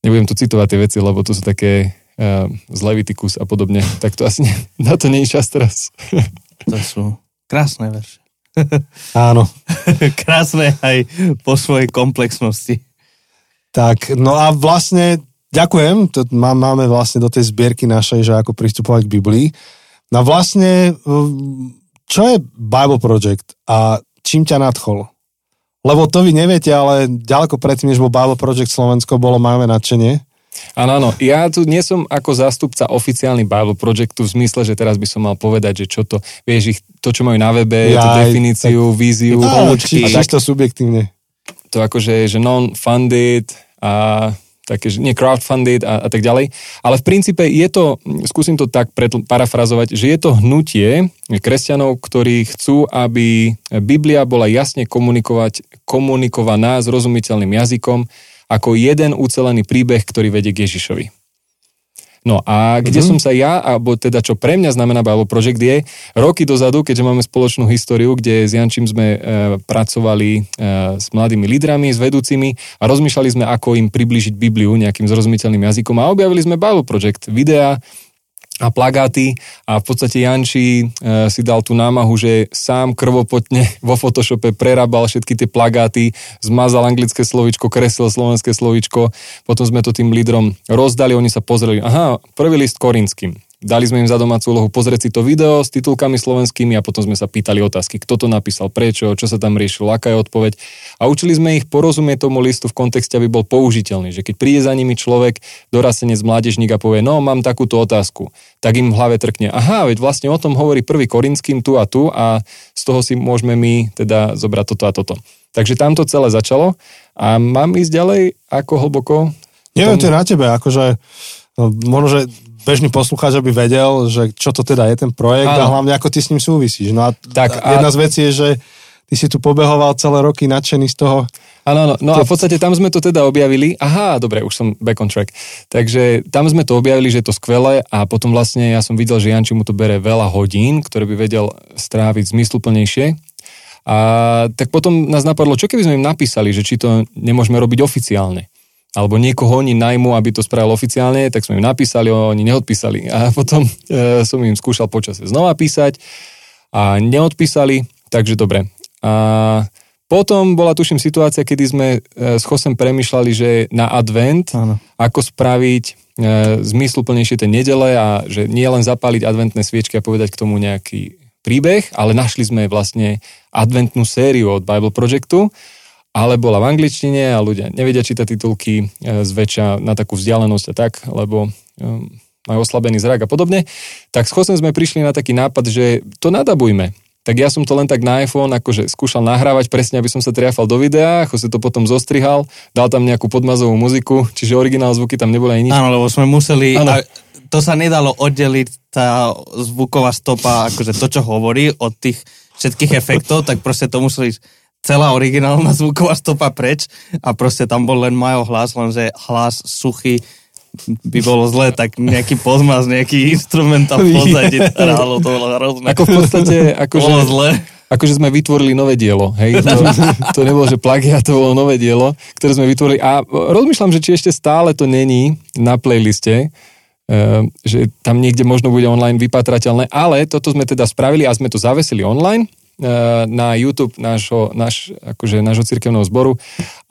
Nebudem tu citovať tie veci, lebo to sú také uh, z Leviticus a podobne, tak to asi ne, na to nie je čas teraz. to sú krásne verše. Áno. krásne aj po svojej komplexnosti. Tak, no a vlastne Ďakujem, to má, máme vlastne do tej zbierky našej, že ako pristupovať k Biblii. No vlastne, čo je Bible Project a čím ťa nadchol? Lebo to vy neviete, ale ďaleko predtým, než bol Bible Project Slovensko, bolo máme nadšenie. Áno, áno. Ja tu nie som ako zástupca oficiálny Bible Projectu v zmysle, že teraz by som mal povedať, že čo to, vieš, ich, to, čo majú na webe, ja, tú definíciu, tak, víziu, áno, či, a tak, to subjektívne. To akože, že non-funded a také, nie crowdfunded a, a tak ďalej. Ale v princípe je to, skúsim to tak parafrazovať, že je to hnutie kresťanov, ktorí chcú, aby Biblia bola jasne komunikovať, komunikovaná zrozumiteľným jazykom ako jeden ucelený príbeh, ktorý vedie k Ježišovi. No a kde mm-hmm. som sa ja, alebo teda čo pre mňa znamená Bible Project je, roky dozadu, keďže máme spoločnú históriu, kde s Jančím sme e, pracovali e, s mladými lídrami, s vedúcimi a rozmýšľali sme, ako im približiť Bibliu nejakým zrozumiteľným jazykom a objavili sme Bible Project, videa, a plagáty. A v podstate Janči e, si dal tú námahu, že sám krvopotne vo Photoshope prerábal všetky tie plagáty, zmazal anglické slovičko, kreslil slovenské slovičko, potom sme to tým lídrom rozdali, oni sa pozreli, aha, prvý list korinským, Dali sme im za domácu úlohu pozrieť si to video s titulkami slovenskými a potom sme sa pýtali otázky, kto to napísal, prečo, čo sa tam riešilo, aká je odpoveď. A učili sme ich porozumieť tomu listu v kontexte, aby bol použiteľný. Že keď príde za nimi človek, dorastenec, mládežník a povie, no mám takúto otázku, tak im v hlave trkne, aha, veď vlastne o tom hovorí prvý Korinským tu a tu a z toho si môžeme my teda zobrať toto a toto. Takže tam to celé začalo a mám ísť ďalej, ako hlboko? Neviem, to je na tebe, akože no, možno, že bežný poslucháč, aby vedel, že čo to teda je ten projekt Áno. a hlavne ako ty s ním súvisíš. No a tak, jedna a... z vecí je, že ty si tu pobehoval celé roky nadšený z toho. Áno, áno. No a v podstate tam sme to teda objavili. Aha, dobre, už som back on track. Takže tam sme to objavili, že je to skvelé a potom vlastne ja som videl, že Janči mu to bere veľa hodín, ktoré by vedel stráviť zmysluplnejšie. A tak potom nás napadlo, čo keby sme im napísali, že či to nemôžeme robiť oficiálne alebo niekoho oni najmu, aby to spravil oficiálne, tak sme im napísali, oni neodpísali. A potom e, som im skúšal počasie znova písať a neodpísali, takže dobre. A potom bola, tuším, situácia, kedy sme e, s Chosem premyšľali, že na advent, ano. ako spraviť e, zmysluplnejšie tie nedele a že nie len zapáliť adventné sviečky a povedať k tomu nejaký príbeh, ale našli sme vlastne adventnú sériu od Bible Projectu, ale bola v angličtine a ľudia nevedia čítať titulky e, zväčša na takú vzdialenosť a tak, lebo majú oslabený zrak a podobne. Tak s Chosem sme prišli na taký nápad, že to nadabujme tak ja som to len tak na iPhone akože skúšal nahrávať presne, aby som sa triafal do videa, si to potom zostrihal, dal tam nejakú podmazovú muziku, čiže originál zvuky tam neboli ani nič. Áno, lebo sme museli, a to sa nedalo oddeliť tá zvuková stopa, akože to, čo hovorí od tých všetkých efektov, tak proste to museli celá originálna zvuková stopa preč a proste tam bol len Majo hlas, lenže hlas suchý, by bolo zle, tak nejaký pozmaz, nejaký instrumentál v pozadí hrálo, to bolo hrozné. Ako v podstate, ako bolo že, zle. Akože sme vytvorili nové dielo, hej, to, to nebolo, že plagia, to bolo nové dielo, ktoré sme vytvorili a rozmýšľam, že či ešte stále to není na playliste, uh, že tam niekde možno bude online vypatrateľné, ale toto sme teda spravili a sme to zavesili online, Eh, na YouTube nášho, náš, akože nášho cirkevného zboru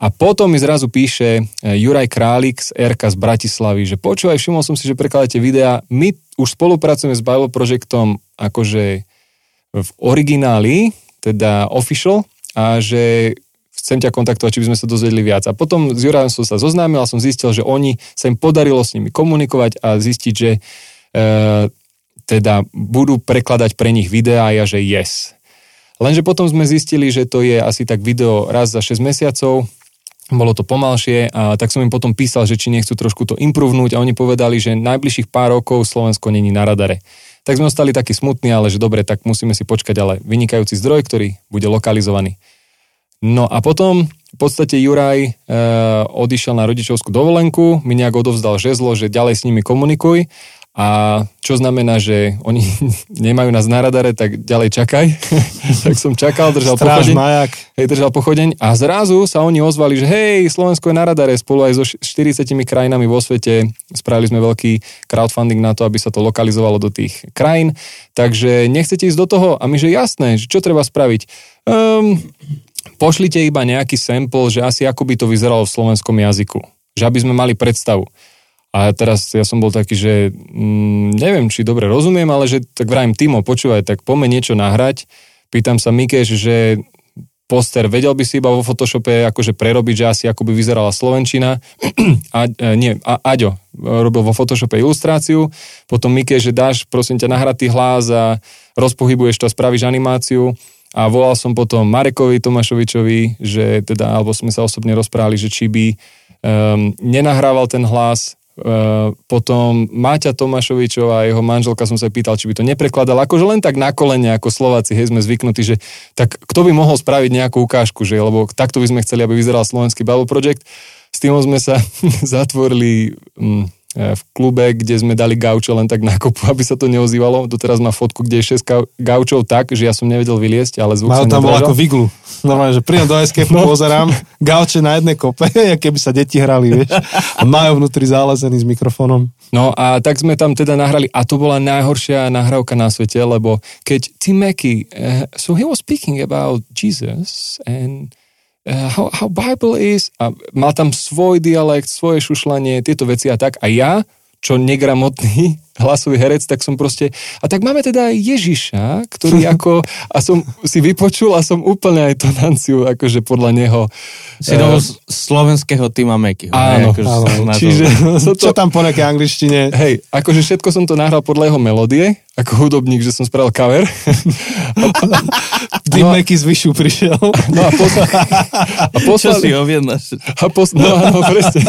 a potom mi zrazu píše eh, Juraj Králik z RK z Bratislavy, že počúvaj, všimol som si, že prekladáte videa, my už spolupracujeme s Bible Projectom akože v origináli, teda official, a že chcem ťa kontaktovať, či by sme sa dozvedeli viac. A potom s Jurajom som sa zoznámil a som zistil, že oni sa im podarilo s nimi komunikovať a zistiť, že e, teda budú prekladať pre nich videá a ja, že yes. Lenže potom sme zistili, že to je asi tak video raz za 6 mesiacov, bolo to pomalšie a tak som im potom písal, že či nechcú trošku to improvnúť a oni povedali, že najbližších pár rokov Slovensko není na radare. Tak sme ostali takí smutní, ale že dobre, tak musíme si počkať, ale vynikajúci zdroj, ktorý bude lokalizovaný. No a potom v podstate Juraj e, odišiel na rodičovskú dovolenku, mi nejak odovzdal žezlo, že ďalej s nimi komunikuj a čo znamená, že oni nemajú nás na radare, tak ďalej čakaj. tak som čakal, držal Stráž pochodeň. Majak. Hej, držal pochodeň a zrazu sa oni ozvali, že hej, Slovensko je na radare spolu aj so 40 krajinami vo svete. Spravili sme veľký crowdfunding na to, aby sa to lokalizovalo do tých krajín. Takže nechcete ísť do toho? A my, že jasné, čo treba spraviť? Um, pošlite iba nejaký sample, že asi ako by to vyzeralo v slovenskom jazyku. Že aby sme mali predstavu. A teraz ja som bol taký, že mm, neviem, či dobre rozumiem, ale že tak vrajím, Timo, počúvaj, tak poďme niečo nahrať. Pýtam sa Mikeš, že poster, vedel by si iba vo Photoshope akože prerobiť, že asi ako by vyzerala Slovenčina. A, e, nie, a, Aďo robil vo Photoshope ilustráciu, potom Mike, že dáš prosím ťa nahratý hlas a rozpohybuješ to spravíš animáciu. A volal som potom Marekovi Tomášovičovi, že teda, alebo sme sa osobne rozprávali, že či by um, nenahrával ten hlas, potom Máťa Tomášovičová a jeho manželka som sa pýtal, či by to neprekladal, akože len tak na kolene, ako Slováci, hej, sme zvyknutí, že tak kto by mohol spraviť nejakú ukážku, že, lebo takto by sme chceli, aby vyzeral slovenský Bible Project. S tým sme sa zatvorili E, v klube, kde sme dali gaučo len tak na kopu, aby sa to neozývalo. Doteraz má fotku, kde je 6 gaučov tak, že ja som nevedel vyliesť, ale zvuk Mal sa tam bol ako viglu. Normálne, že prídem do escape, no. pozerám, gauče na jednej kope, keby sa deti hrali, vieš. A majú vnútri zálezený s mikrofónom. No a tak sme tam teda nahrali a to bola najhoršia nahrávka na svete, lebo keď Tim Mackey, uh, so he was speaking about Jesus and how, how Bible is a mal tam svoj dialekt, svoje šušlanie, tieto veci a tak. A ja, čo negramotný hlasový herec, tak som proste, a tak máme teda Ježiša, ktorý ako, a som si vypočul a som úplne aj tonanciu, akože podľa neho. Si uh, slovenského týma Mekyho. Áno, akože áno. čiže... To, čo tam po nejakej angličtine? Hej, akože všetko som to nahral podľa jeho melódie, ako hudobník, že som spravil cover. Tim no, z Vyšu prišiel. No a, posla, a poslali... Čo si objednáš? A pos, no áno, presne.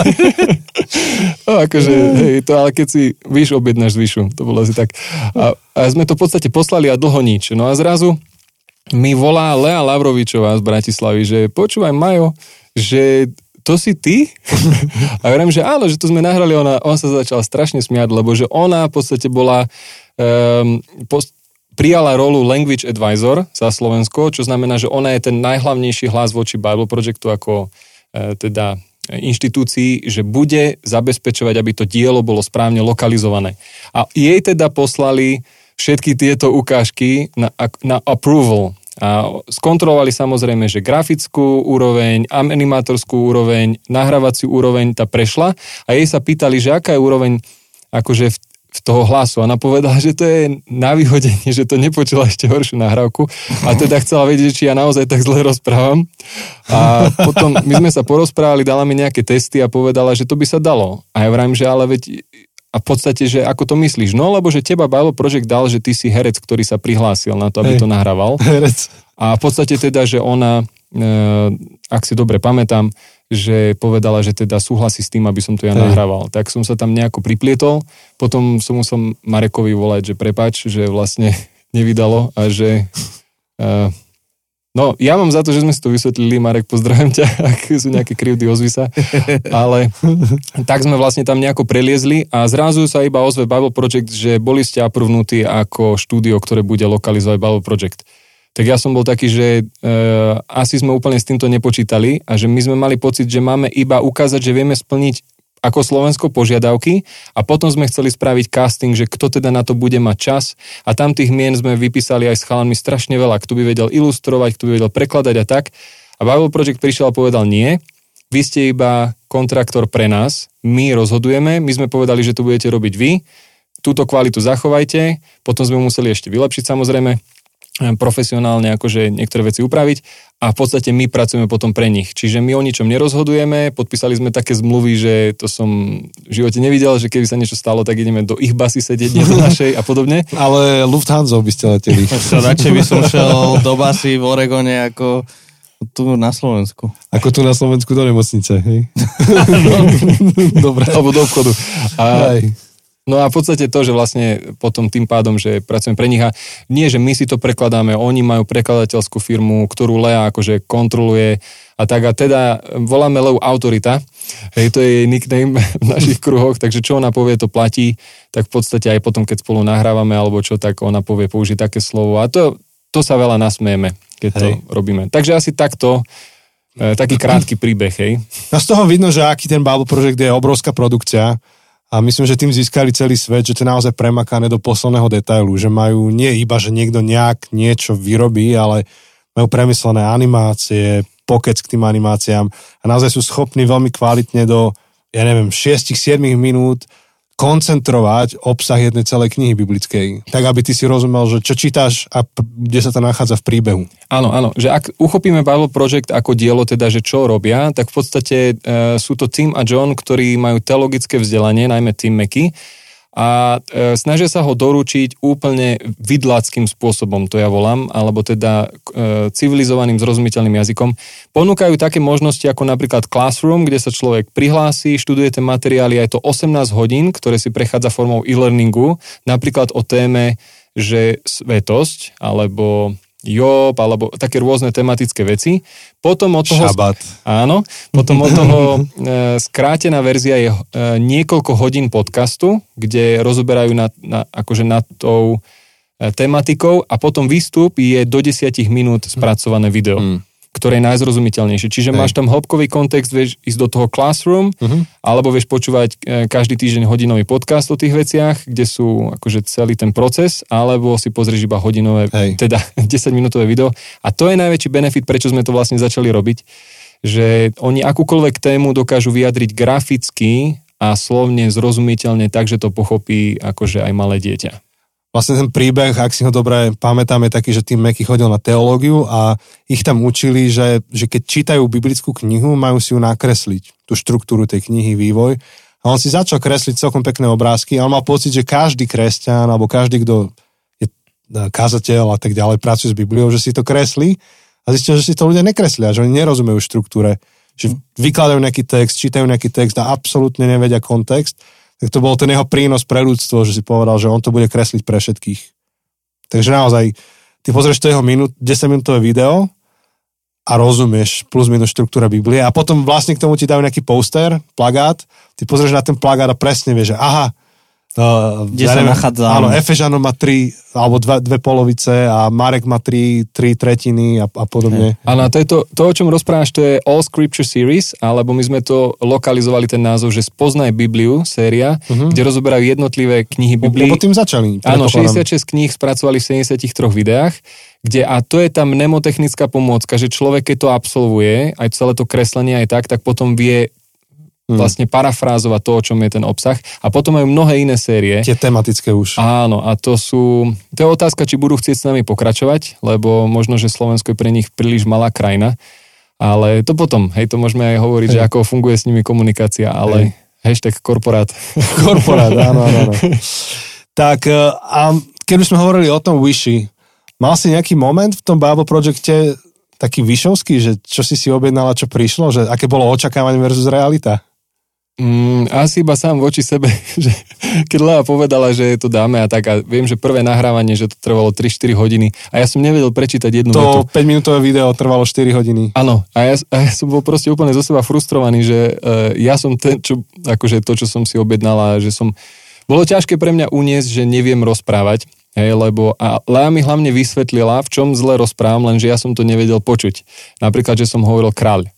no akože, hej, to ale keď si Vyš objednáš zvyšu. To bolo asi tak. A, a sme to v podstate poslali a dlho nič. No a zrazu mi volá Lea Lavrovičová z Bratislavy, že počúvaj Majo, že to si ty? A hovorím, že áno, že to sme nahrali, ona, on sa začal strašne smiať, lebo že ona v podstate bola, um, post, prijala rolu Language Advisor za Slovensko, čo znamená, že ona je ten najhlavnejší hlas voči Bible Projectu ako e, teda inštitúcií, že bude zabezpečovať, aby to dielo bolo správne lokalizované. A jej teda poslali všetky tieto ukážky na, na approval. A skontrolovali samozrejme, že grafickú úroveň, animátorskú úroveň, nahrávaciu úroveň tá prešla a jej sa pýtali, že aká je úroveň akože v, v toho hlasu. Ona povedala, že to je na vyhodenie, že to nepočula ešte horšiu nahrávku a teda chcela vedieť, či ja naozaj tak zle rozprávam. A potom my sme sa porozprávali, dala mi nejaké testy a povedala, že to by sa dalo. A ja vravím, že ale veď a v podstate, že ako to myslíš? No, lebo že teba Bible Project dal, že ty si herec, ktorý sa prihlásil na to, aby Hej. to nahrával. Herec. A v podstate teda, že ona, e, ak si dobre pamätám, že povedala, že teda súhlasí s tým, aby som to ja nahrával. Tak som sa tam nejako priplietol, potom som musel Marekovi volať, že prepač, že vlastne nevydalo a že e, No, ja mám za to, že sme si to vysvetlili, Marek, pozdravím ťa, ak sú nejaké krivdy, ozvi sa. Ale tak sme vlastne tam nejako preliezli a zrazu sa iba ozve Bible Project, že boli ste aprvnutí ako štúdio, ktoré bude lokalizovať Bible Project. Tak ja som bol taký, že e, asi sme úplne s týmto nepočítali a že my sme mali pocit, že máme iba ukázať, že vieme splniť ako Slovensko požiadavky a potom sme chceli spraviť casting, že kto teda na to bude mať čas a tam tých mien sme vypísali aj s chalanmi strašne veľa, kto by vedel ilustrovať, kto by vedel prekladať a tak. A Bible Project prišiel a povedal nie, vy ste iba kontraktor pre nás, my rozhodujeme, my sme povedali, že to budete robiť vy, túto kvalitu zachovajte, potom sme museli ešte vylepšiť samozrejme, profesionálne akože niektoré veci upraviť a v podstate my pracujeme potom pre nich. Čiže my o ničom nerozhodujeme, podpísali sme také zmluvy, že to som v živote nevidel, že keby sa niečo stalo, tak ideme do ich basy sedieť, nie do našej a podobne. Ale Lufthansa by ste leteli. Čo, radšej by som šiel do basy v Oregone ako tu na Slovensku. Ako tu na Slovensku do nemocnice, hej? no. Dobre. Alebo do obchodu. A, Aj. No a v podstate to, že vlastne potom tým pádom, že pracujem pre nich a nie, že my si to prekladáme, oni majú prekladateľskú firmu, ktorú Lea akože kontroluje a tak a teda voláme Leu Autorita, hej, to je jej nickname v našich kruhoch, takže čo ona povie, to platí, tak v podstate aj potom, keď spolu nahrávame alebo čo, tak ona povie, použiť také slovo a to, to sa veľa nasmejeme, keď hej. to robíme. Takže asi takto, e, taký krátky príbeh, hej. No z toho vidno, že aký ten Bible Project je obrovská produkcia, a myslím, že tým získali celý svet, že to je naozaj premakané do posledného detailu, že majú nie iba, že niekto nejak niečo vyrobí, ale majú premyslené animácie, pokec k tým animáciám a naozaj sú schopní veľmi kvalitne do, ja neviem, 6-7 minút koncentrovať obsah jednej celej knihy biblickej. Tak, aby ty si rozumel, že čo čítaš a kde sa to nachádza v príbehu. Áno, áno, že ak uchopíme Bible Project ako dielo, teda, že čo robia, tak v podstate e, sú to Tim a John, ktorí majú teologické vzdelanie, najmä Tim Mackey, a e, snažia sa ho doručiť úplne vidláckým spôsobom, to ja volám, alebo teda e, civilizovaným, zrozumiteľným jazykom. Ponúkajú také možnosti ako napríklad Classroom, kde sa človek prihlási, študuje tie materiály, aj to 18 hodín, ktoré si prechádza formou e-learningu, napríklad o téme, že svetosť, alebo Job, alebo také rôzne tematické veci. Potom od toho... Šabat. Áno. Potom od toho e, skrátená verzia je e, niekoľko hodín podcastu, kde rozoberajú nad, na, akože nad tou e, tematikou a potom výstup je do 10 minút spracované video. Mm ktoré je najzrozumiteľnejšie. Čiže Hej. máš tam hĺbkový kontext, vieš ísť do toho classroom, uh-huh. alebo vieš počúvať e, každý týždeň hodinový podcast o tých veciach, kde sú akože celý ten proces, alebo si pozrieš iba hodinové, Hej. teda 10-minútové video. A to je najväčší benefit, prečo sme to vlastne začali robiť, že oni akúkoľvek tému dokážu vyjadriť graficky a slovne zrozumiteľne tak, že to pochopí akože aj malé dieťa vlastne ten príbeh, ak si ho dobre pamätám, je taký, že tým Meky chodil na teológiu a ich tam učili, že, že keď čítajú biblickú knihu, majú si ju nakresliť, tú štruktúru tej knihy, vývoj. A on si začal kresliť celkom pekné obrázky a on mal pocit, že každý kresťan alebo každý, kto je e, kazateľ a tak ďalej, pracuje s Bibliou, že si to kreslí a zistil, že si to ľudia nekreslia, že oni nerozumejú štruktúre, že vykladajú nejaký text, čítajú nejaký text a absolútne nevedia kontext tak to bol ten jeho prínos pre ľudstvo, že si povedal, že on to bude kresliť pre všetkých. Takže naozaj, ty pozrieš to jeho minút, 10 minútové video a rozumieš plus minus štruktúra Biblie a potom vlastne k tomu ti dajú nejaký poster, plagát, ty pozrieš na ten plagát a presne vieš, že aha, Kde sa nachádza? Áno, Efežano má tri, alebo dve, dve polovice a Marek má tri, tri tretiny a, a podobne. Áno, a to je to, to, o čom rozprávaš, to je All Scripture Series, alebo my sme to lokalizovali ten názov, že Spoznaj Bibliu, séria, uh-huh. kde rozoberajú jednotlivé knihy Biblii. Lebo tým začali. Áno, 66 kníh spracovali v 73 videách, kde, a to je tá mnemotechnická pomôcka, že človek, keď to absolvuje, aj celé to kreslenie aj tak, tak potom vie hmm. vlastne parafrázovať to, o čom je ten obsah. A potom majú mnohé iné série. Tie tematické už. Áno, a to sú... To je otázka, či budú chcieť s nami pokračovať, lebo možno, že Slovensko je pre nich príliš malá krajina. Ale to potom, hej, to môžeme aj hovoriť, hej. že ako funguje s nimi komunikácia, ale hej. hashtag korporát. korporát, áno, áno, áno. tak e, a už sme hovorili o tom Wishi, mal si nejaký moment v tom Bible Projecte taký vyšovský, že čo si si objednala, čo prišlo, že aké bolo očakávanie versus realita? Mm, asi iba sám voči sebe, že keď Lea povedala, že to dáme a tak a viem, že prvé nahrávanie, že to trvalo 3-4 hodiny a ja som nevedel prečítať jednu to vetu. 5 minútové video trvalo 4 hodiny. Áno, a ja, a ja som bol proste úplne zo seba frustrovaný, že uh, ja som ten, čo, akože to, čo som si objednala, že som, bolo ťažké pre mňa uniesť, že neviem rozprávať, Hej, lebo a Lea mi hlavne vysvetlila, v čom zle rozprávam, lenže ja som to nevedel počuť. Napríklad, že som hovoril kráľ.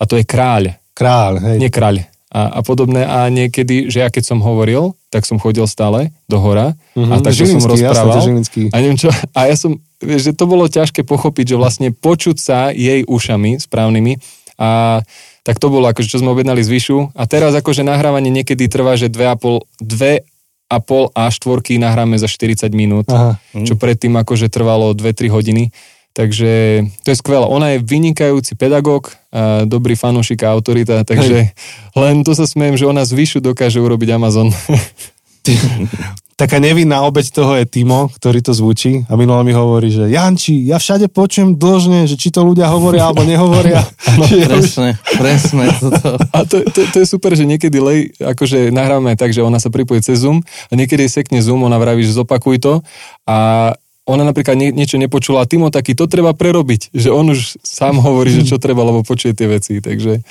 A to je kráľ. Kráľ, hej. Nie kráľ a, a podobné a niekedy, že ja keď som hovoril, tak som chodil stále do hora mm-hmm, a mhm. tak som rozprával. Jasne, a neviem čo, a ja som, že to bolo ťažké pochopiť, že vlastne počuť sa jej ušami správnymi a tak to bolo akože, čo sme objednali zvyšu a teraz akože nahrávanie niekedy trvá, že 2,5 a pol a štvorky nahráme za 40 minút, Aha. čo predtým akože trvalo 2-3 hodiny. Takže to je skvelé. Ona je vynikajúci pedagóg, a dobrý fanúšik a autorita, takže Hej. len to sa smiem, že ona zvyšu dokáže urobiť Amazon. Taká nevinná obeď toho je Timo, ktorý to zvučí a minule mi hovorí, že Janči, ja všade počujem dlžne, že či to ľudia hovoria alebo nehovoria. no, presne, presne. Toto. A to, to, to, je super, že niekedy lej, akože nahráme tak, že ona sa pripojí cez Zoom a niekedy sekne Zoom, ona vraví, že zopakuj to a ona napríklad nie, niečo nepočula a Timo taký, to treba prerobiť, že on už sám hovorí, že čo treba, lebo počuje tie veci, takže...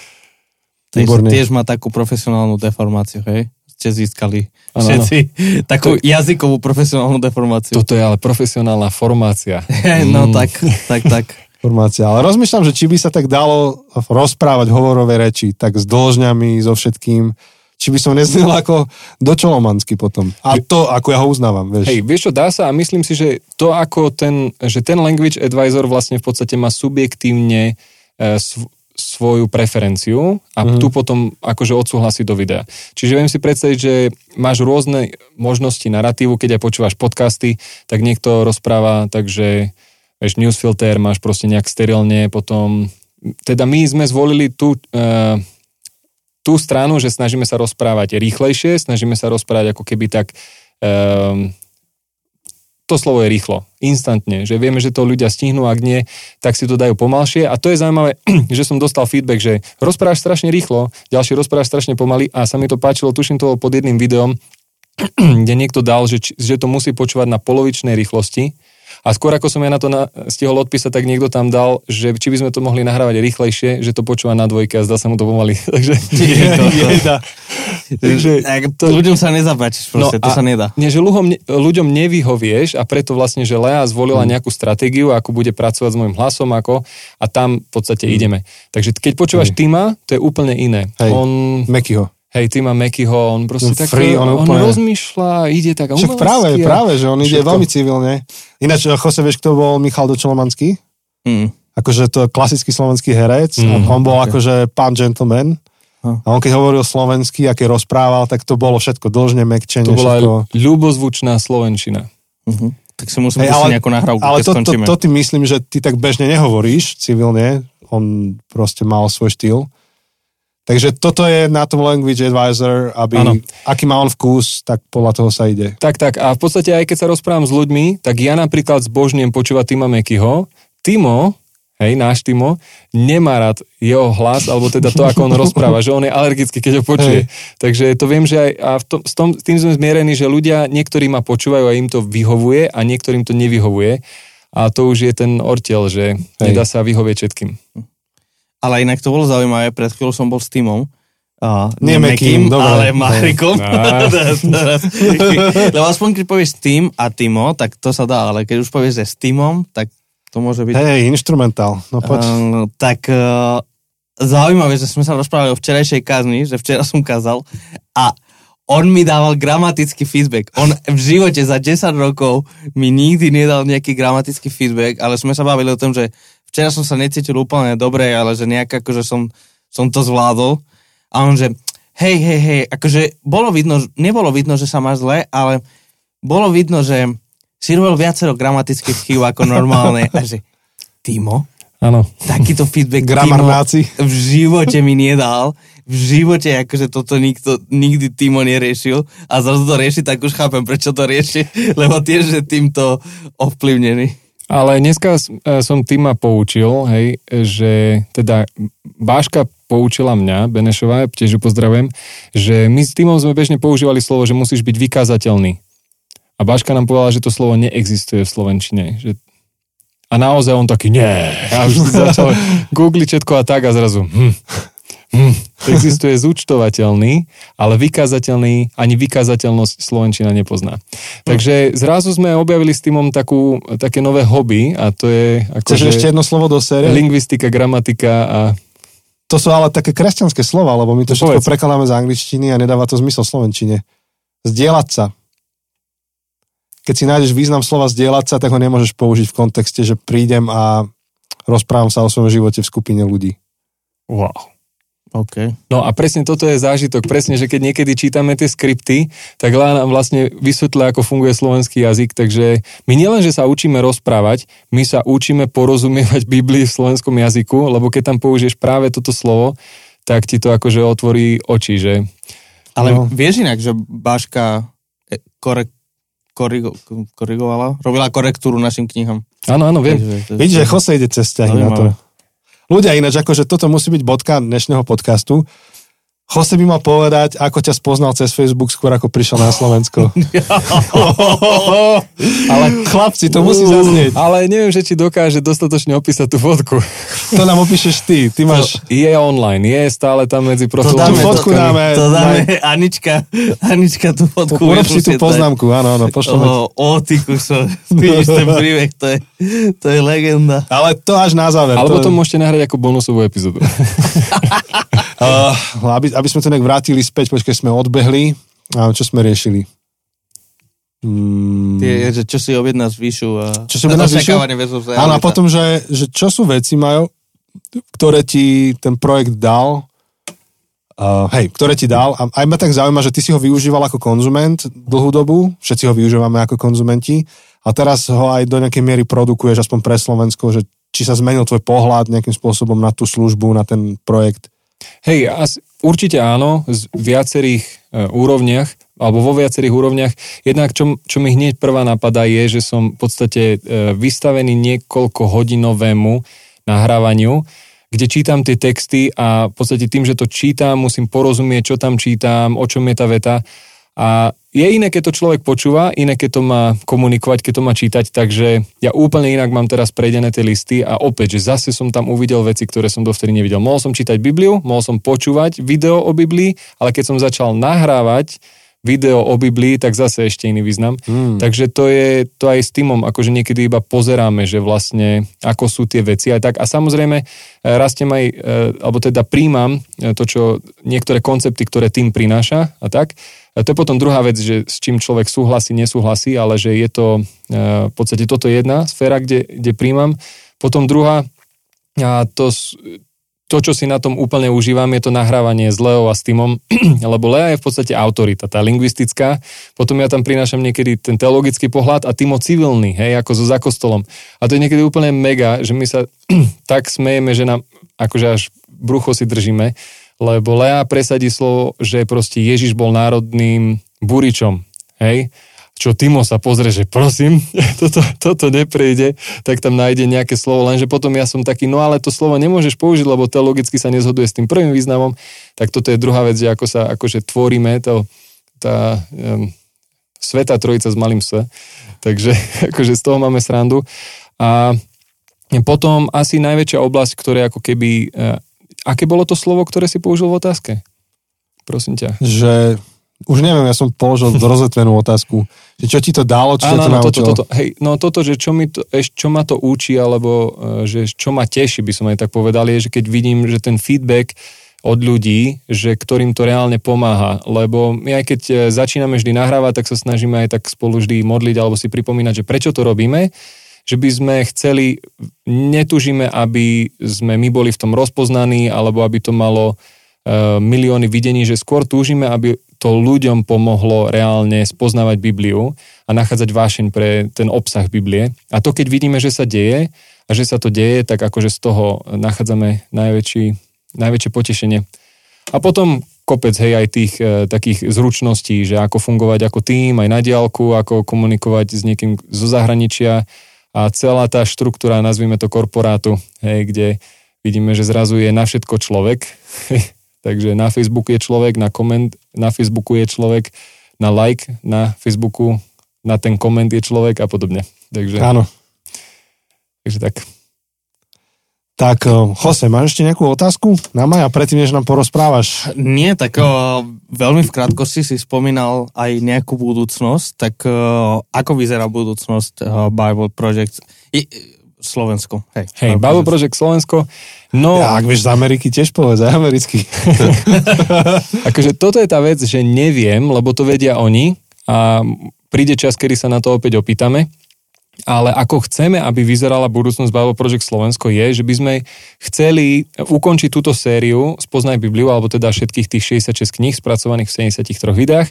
Takže tiež má takú profesionálnu deformáciu, hej? Ste získali ano, všetci ano. takú to, jazykovú profesionálnu deformáciu. Toto je ale profesionálna formácia. no mm. tak, tak, tak. Formácia. Ale rozmýšľam, že či by sa tak dalo rozprávať hovorové reči, tak s dĺžňami, so všetkým či by som neznel ako dočolomansky potom. A to, ako ja ho uznávam, vieš. Hej, vieš čo, dá sa a myslím si, že to ako ten, že ten language advisor vlastne v podstate má subjektívne e, sv- svoju preferenciu a mm. tu potom akože odsúhlasí do videa. Čiže viem si predstaviť, že máš rôzne možnosti narratívu, keď aj počúvaš podcasty, tak niekto rozpráva, takže vieš, newsfilter máš proste nejak sterilne, potom teda my sme zvolili tú uh, tú stranu, že snažíme sa rozprávať rýchlejšie, snažíme sa rozprávať ako keby tak... Um, to slovo je rýchlo, instantne, že vieme, že to ľudia stihnú, ak nie, tak si to dajú pomalšie. A to je zaujímavé, že som dostal feedback, že rozprávaš strašne rýchlo, ďalší rozprávaš strašne pomaly a sa mi to páčilo, tuším to pod jedným videom, kde niekto dal, že, že to musí počúvať na polovičnej rýchlosti, a skôr ako som ja na to na, stihol odpísať, tak niekto tam dal, že či by sme to mohli nahrávať rýchlejšie, že to počúva na dvojke a zdá sa mu to pomaly. Takže... Je, to, to. Takže to... Ľuďom sa nezapáčiš, proste, no to sa nedá. Nie, že ľuďom, ľuďom nevyhovieš a preto vlastne, že Lea zvolila hmm. nejakú stratégiu, ako bude pracovať s môjim hlasom, ako a tam v podstate hmm. ideme. Takže keď počúvaš hmm. Tima, to je úplne iné. Hej. On... Mekyho. Hej, Tima Mekyho, on proste tak, free, on, on úplne... rozmýšľa, ide tak Však práve, a... práve, že on ide všetko. veľmi civilne. Ináč, Jose, vieš, kto bol Michal Dočolomanský? Mm. Akože to je klasický slovenský herec. Mm, on bol okay. akože pán gentleman. A on keď hovoril slovensky a keď rozprával, tak to bolo všetko dlžne, mekčenie. To bola všetko... ľubozvučná slovenčina. Uh-huh. Tak si musím hey, ale, nejakú nahrávku, Ale to, to, to, ty myslím, že ty tak bežne nehovoríš civilne. On proste mal svoj štýl. Takže toto je na tom Language Advisor, aby, ano. aký má on vkus, tak podľa toho sa ide. Tak, tak. A v podstate aj keď sa rozprávam s ľuďmi, tak ja napríklad zbožňujem počúvať Tima Mekyho. Timo, hej, náš Timo, nemá rád jeho hlas, alebo teda to, ako on rozpráva, že on je alergický, keď ho počuje. Hej. Takže to viem, že aj a v tom, s, tom, s tým sme zmierení, že ľudia, niektorí ma počúvajú a im to vyhovuje a niektorým to nevyhovuje. a to už je ten ortiel, že Hej. nedá sa vyhovieť všetkým. Ale inak to bolo zaujímavé, pred chvíľou som bol s týmom. Uh, Nie Mekým, ale Marikom. Lebo aspoň keď povieš tým a Timo, tak to sa dá, ale keď už povieš, že s týmom, tak to môže byť... Hej, instrumentál. No poď. Uh, tak uh, zaujímavé, že sme sa rozprávali o včerajšej kazni, že včera som kazal a on mi dával gramatický feedback. On v živote za 10 rokov mi nikdy nedal nejaký gramatický feedback, ale sme sa bavili o tom, že včera som sa necítil úplne dobre, ale že nejak akože som, som to zvládol. A on že, hej, hej, hej, akože bolo vidno, nebolo vidno, že sa máš zle, ale bolo vidno, že si robil viacero gramatických chýb ako normálne. A že, Timo, Áno. takýto feedback Gramarnáci. Timo v živote mi nedal. V živote akože toto nikto, nikdy Timo neriešil a zrazu to rieši, tak už chápem, prečo to rieši, lebo tiež je týmto ovplyvnený. Ale dneska s- e, som Tima poučil, hej, že teda Báška poučila mňa, Benešová, tiež ju pozdravujem, že my s Timom sme bežne používali slovo, že musíš byť vykázateľný. A Báška nám povedala, že to slovo neexistuje v Slovenčine. Že... A naozaj on taký, nie. A už začal googliť všetko a tak a zrazu, hm, hm, existuje zúčtovateľný, ale vykázateľný, ani vykázateľnosť Slovenčina nepozná. Takže zrazu sme objavili s Timom takú, také nové hobby a to je Chceš akože ešte jedno slovo do série? lingvistika, gramatika a To sú ale také kresťanské slova, lebo my to No všetko povedz. prekladáme z angličtiny a nedáva to zmysel v slovenčine. Zdieľať sa. Keď si nájdeš význam slova zdieľať sa, tak ho nemôžeš použiť v kontexte, že prídem a rozprávam sa o svojom živote v skupine ľudí. wow. OK. No a presne toto je zážitok, presne, že keď niekedy čítame tie skripty, tak Lea nám vlastne vysvetľuje, ako funguje slovenský jazyk, takže my nielen, že sa učíme rozprávať, my sa učíme porozumievať Biblii v slovenskom jazyku, lebo keď tam použiješ práve toto slovo, tak ti to akože otvorí oči, že Ale No. vieš inak, že Baška e, korek, korigo, korigovala, robila korektúru našim knihám. áno, áno, viem. Vidíš, že Jose ide cez ťahy na to. Ľudia ináč, akože toto musí byť bodka dnešného podcastu. Jose by mal povedať, ako ťa spoznal cez Facebook skôr, ako prišiel na Slovensko. Ale chlapci, to musí zaznieť. Ale neviem, že či dokáže dostatočne opísať tú fotku. To nám opíšeš ty. Ty máš... Je online, je stále tam medzi To profilmi. dáme, fotku dáme. To dáme, Anička, Anička tú fotku. Urob si tú poznámku, áno, áno, pošleme. O, o, ty kuso, vidíš ten príbeh, to je, to je legenda. Ale to až na záver. Alebo to, to môžete nahrať ako bonusovú epizódu. uh, aby, aby sme to nejak vrátili späť, počkaj, sme odbehli. A čo sme riešili? Mm, Tie, že čo si objedná z výšu a Čo si objedná z Výšu? Áno, a potom, že, že čo sú veci, majú, ktoré ti ten projekt dal, uh, hej, ktoré ti dal, a aj ma tak zaujíma, že ty si ho využíval ako konzument dlhú dobu, všetci ho využívame ako konzumenti, a teraz ho aj do nejakej miery produkuješ, aspoň pre Slovensko, že či sa zmenil tvoj pohľad nejakým spôsobom na tú službu, na ten projekt. Hej, as, určite áno, z viacerých e, úrovniach, alebo vo viacerých úrovniach. Jednak, čo, čo mi hneď prvá napadá, je, že som v podstate e, vystavený niekoľko hodinovému nahrávaniu, kde čítam tie texty a v podstate tým, že to čítam, musím porozumieť, čo tam čítam, o čom je tá veta. A je iné, keď to človek počúva, iné, keď to má komunikovať, keď to má čítať, takže ja úplne inak mám teraz prejdené tie listy a opäť, že zase som tam uvidel veci, ktoré som dovtedy nevidel. Mohol som čítať Bibliu, mohol som počúvať video o Biblii, ale keď som začal nahrávať video o Biblii, tak zase ešte iný význam. Hmm. Takže to je to aj s týmom, akože niekedy iba pozeráme, že vlastne ako sú tie veci aj tak. A samozrejme, e, rastiem aj, e, alebo teda príjmam e, to, čo niektoré koncepty, ktoré tým prináša a tak. A to je potom druhá vec, že s čím človek súhlasí, nesúhlasí, ale že je to, v podstate toto je jedna sféra, kde, kde príjmam. Potom druhá, a to, to, čo si na tom úplne užívam, je to nahrávanie s Leou a s Timom, lebo Lea je v podstate autorita, tá lingvistická, potom ja tam prinášam niekedy ten teologický pohľad a Timo civilný, hej, ako so zakostolom. A to je niekedy úplne mega, že my sa tak smejeme, že nám akože až brucho si držíme, lebo Lea presadí slovo, že proste Ježiš bol národným buričom, hej, čo Timo sa pozrie, že prosím, toto, toto neprejde, tak tam nájde nejaké slovo, lenže potom ja som taký, no ale to slovo nemôžeš použiť, lebo teologicky sa nezhoduje s tým prvým významom, tak toto je druhá vec, že ako sa akože tvoríme, to, tá, um, Sveta trojica s malým S. Takže akože z toho máme srandu. A potom asi najväčšia oblasť, ktoré ako keby... E, aké bolo to slovo, ktoré si použil v otázke? Prosím ťa. Že už neviem, ja som položil rozvetvenú otázku. Že čo ti to dalo, čo Áno, to no, naučilo? toto, toto, hej, no toto, že čo, mi to, čo ma to učí, alebo e, že čo ma teší, by som aj tak povedal, je, že keď vidím, že ten feedback od ľudí, že ktorým to reálne pomáha. Lebo my aj keď e, začíname vždy nahrávať, tak sa snažíme aj tak spolu vždy modliť alebo si pripomínať, že prečo to robíme že by sme chceli, netužíme, aby sme my boli v tom rozpoznaní, alebo aby to malo milióny videní, že skôr túžime, aby to ľuďom pomohlo reálne spoznávať Bibliu a nachádzať vášeň pre ten obsah Biblie. A to, keď vidíme, že sa deje a že sa to deje, tak akože z toho nachádzame najväčší, najväčšie potešenie. A potom kopec, hej, aj tých e, takých zručností, že ako fungovať ako tým, aj na diálku, ako komunikovať s niekým zo zahraničia, a celá tá štruktúra, nazvime to korporátu, hej, kde vidíme, že zrazu je na všetko človek, takže na Facebooku je človek, na koment na Facebooku je človek, na like na Facebooku, na ten koment je človek a podobne. Takže, Áno. takže tak. Tak, eh, Jose, máš ešte nejakú otázku na Maja, predtým, než nám porozprávaš? Nie, tak uh, veľmi v krátkosti si spomínal aj nejakú budúcnosť, tak uh, ako vyzerá budúcnosť uh, Bible Project? I, Slovensko, hej. Hej, Bible Project Slovensko. No, Ja, ak vieš z Ameriky, tiež povedz, aj americky. akože toto je tá vec, že neviem, lebo to vedia oni a príde čas, kedy sa na to opäť opýtame. Ale ako chceme, aby vyzerala budúcnosť Bible Project Slovensko je, že by sme chceli ukončiť túto sériu Spoznaj Bibliu, alebo teda všetkých tých 66 kníh spracovaných v 73 videách,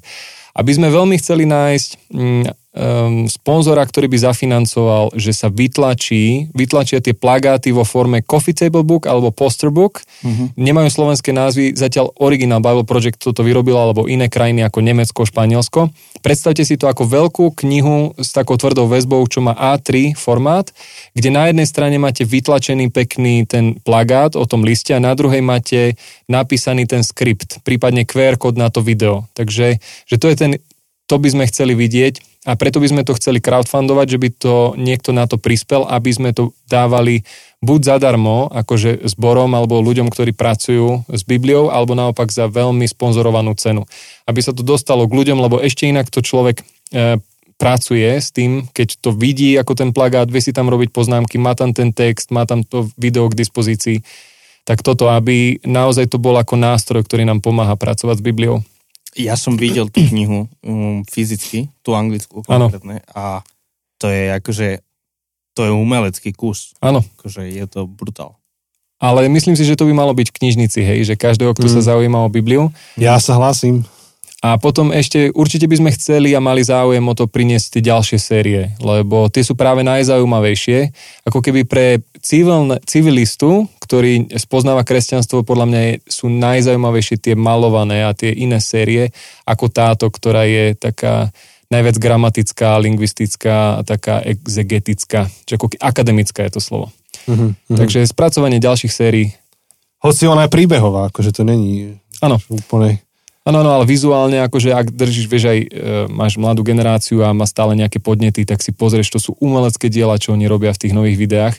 aby sme veľmi chceli nájsť mm, um, sponzora, ktorý by zafinancoval, že sa vytlačí, vytlačia tie plagáty vo forme Coffee Table Book alebo Poster Book. Uh-huh. Nemajú slovenské názvy, zatiaľ Original Bible Project toto vyrobilo, alebo iné krajiny ako Nemecko, Španielsko. Predstavte si to ako veľkú knihu s takou tvrdou väzbou, čo má A3 formát, kde na jednej strane máte vytlačený pekný ten plagát o tom liste a na druhej máte napísaný ten skript, prípadne QR kód na to video. Takže že to je ten, to by sme chceli vidieť a preto by sme to chceli crowdfundovať, že by to niekto na to prispel, aby sme to dávali buď zadarmo, akože zborom alebo ľuďom, ktorí pracujú s Bibliou, alebo naopak za veľmi sponzorovanú cenu. Aby sa to dostalo k ľuďom, lebo ešte inak to človek e, pracuje s tým, keď to vidí ako ten plagát, vie si tam robiť poznámky, má tam ten text, má tam to video k dispozícii. Tak toto, aby naozaj to bol ako nástroj, ktorý nám pomáha pracovať s Bibliou. Ja som videl tú knihu um, fyzicky, tú anglickú konkrétne, a to je akože, to je umelecký kus. Áno. Akože je to brutál. Ale myslím si, že to by malo byť v knižnici, hej, že každého, kto mm. sa zaujíma o Bibliu. Ja sa hlasím. A potom ešte určite by sme chceli a mali záujem o to priniesť tie ďalšie série, lebo tie sú práve najzaujímavejšie. Ako keby pre civilne, civilistu, ktorý spoznáva kresťanstvo, podľa mňa sú najzaujímavejšie tie malované a tie iné série, ako táto, ktorá je taká najviac gramatická, lingvistická a taká exegetická, čiže ako akademická je to slovo. Uh-huh. Takže spracovanie ďalších sérií. Hoci ona je príbehová, akože to není Áno. úplne... Áno, no, ale vizuálne, akože ak držíš, vieš aj, e, máš mladú generáciu a má stále nejaké podnety, tak si pozrieš, to sú umelecké diela, čo oni robia v tých nových videách.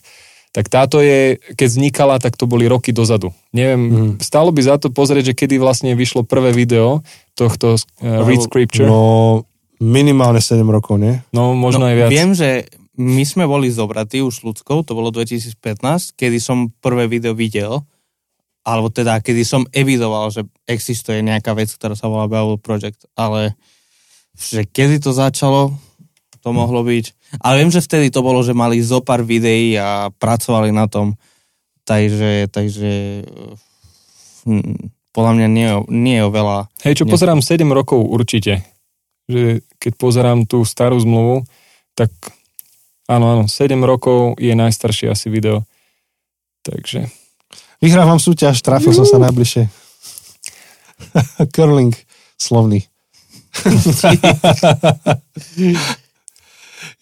Tak táto je, keď vznikala, tak to boli roky dozadu. Neviem, mm. stálo by za to pozrieť, že kedy vlastne vyšlo prvé video tohto uh, Read Scripture. No, minimálne 7 rokov, nie? No, možno no, aj viac. Viem, že my sme boli zobratí už ľudskou, to bolo 2015, kedy som prvé video videl, alebo teda, kedy som evidoval, že existuje nejaká vec, ktorá sa volá Bible Project, ale že kedy to začalo, to mohlo byť. Ale viem, že vtedy to bolo, že mali zo pár videí a pracovali na tom, takže, takže hm, podľa mňa nie, nie je veľa. Hej, čo nie... pozerám 7 rokov určite. Že keď pozerám tú starú zmluvu, tak áno, áno, 7 rokov je najstaršie asi video. Takže Vyhrávam súťaž, trafil som sa najbližšie. Curling slovný.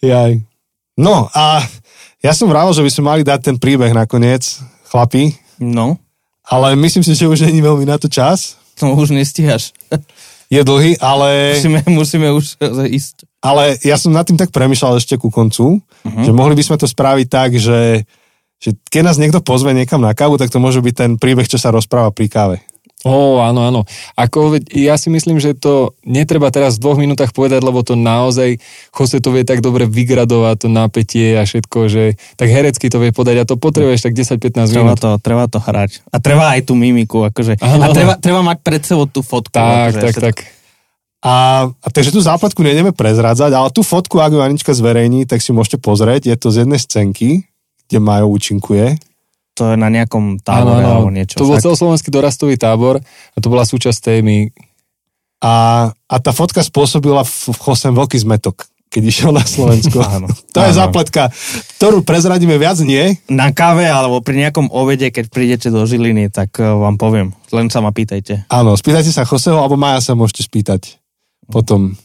Jaj. No a ja som vravel, že by sme mali dať ten príbeh nakoniec, chlapi, No, ale myslím si, že už není veľmi na to čas. to už nestíhaš. Je dlhý, ale, Musíme, musíme už ísť. ale ja som nad tým tak premyšľal ešte ku koncu, uh-huh. že mohli by sme to spraviť tak, že, že keď nás niekto pozve niekam na kávu, tak to môže byť ten príbeh, čo sa rozpráva pri káve. Ó, áno, áno. Ako, ja si myslím, že to netreba teraz v dvoch minútach povedať, lebo to naozaj Jose to vie tak dobre vygradovať, to napätie a všetko, že tak herecky to vie podať a to potrebuješ tak 10-15 Treba minút. to, treba to hrať. A treba aj tú mimiku. Akože. Áno, a treba, treba mať pred sebou tú fotku. Tak, akože tak, všetko. tak. A, a takže tú zápletku nejdeme prezrádzať, ale tú fotku, ak ju Anička zverejní, tak si môžete pozrieť. Je to z jednej scénky, kde Majo účinkuje. To je na nejakom tábore alebo niečo. To bol celoslovenský dorastový tábor a to bola súčasť témy. A, a tá fotka spôsobila v, v Chosem veľký zmetok, keď išiel na Slovensku. Áno. To je Áno. zápletka, ktorú prezradíme viac nie. Na káve alebo pri nejakom obede, keď prídete do Žiliny, tak eh, vám poviem. Len sa ma pýtajte. Áno, spýtajte sa Joseho, alebo Maja sa môžete spýtať. Potom.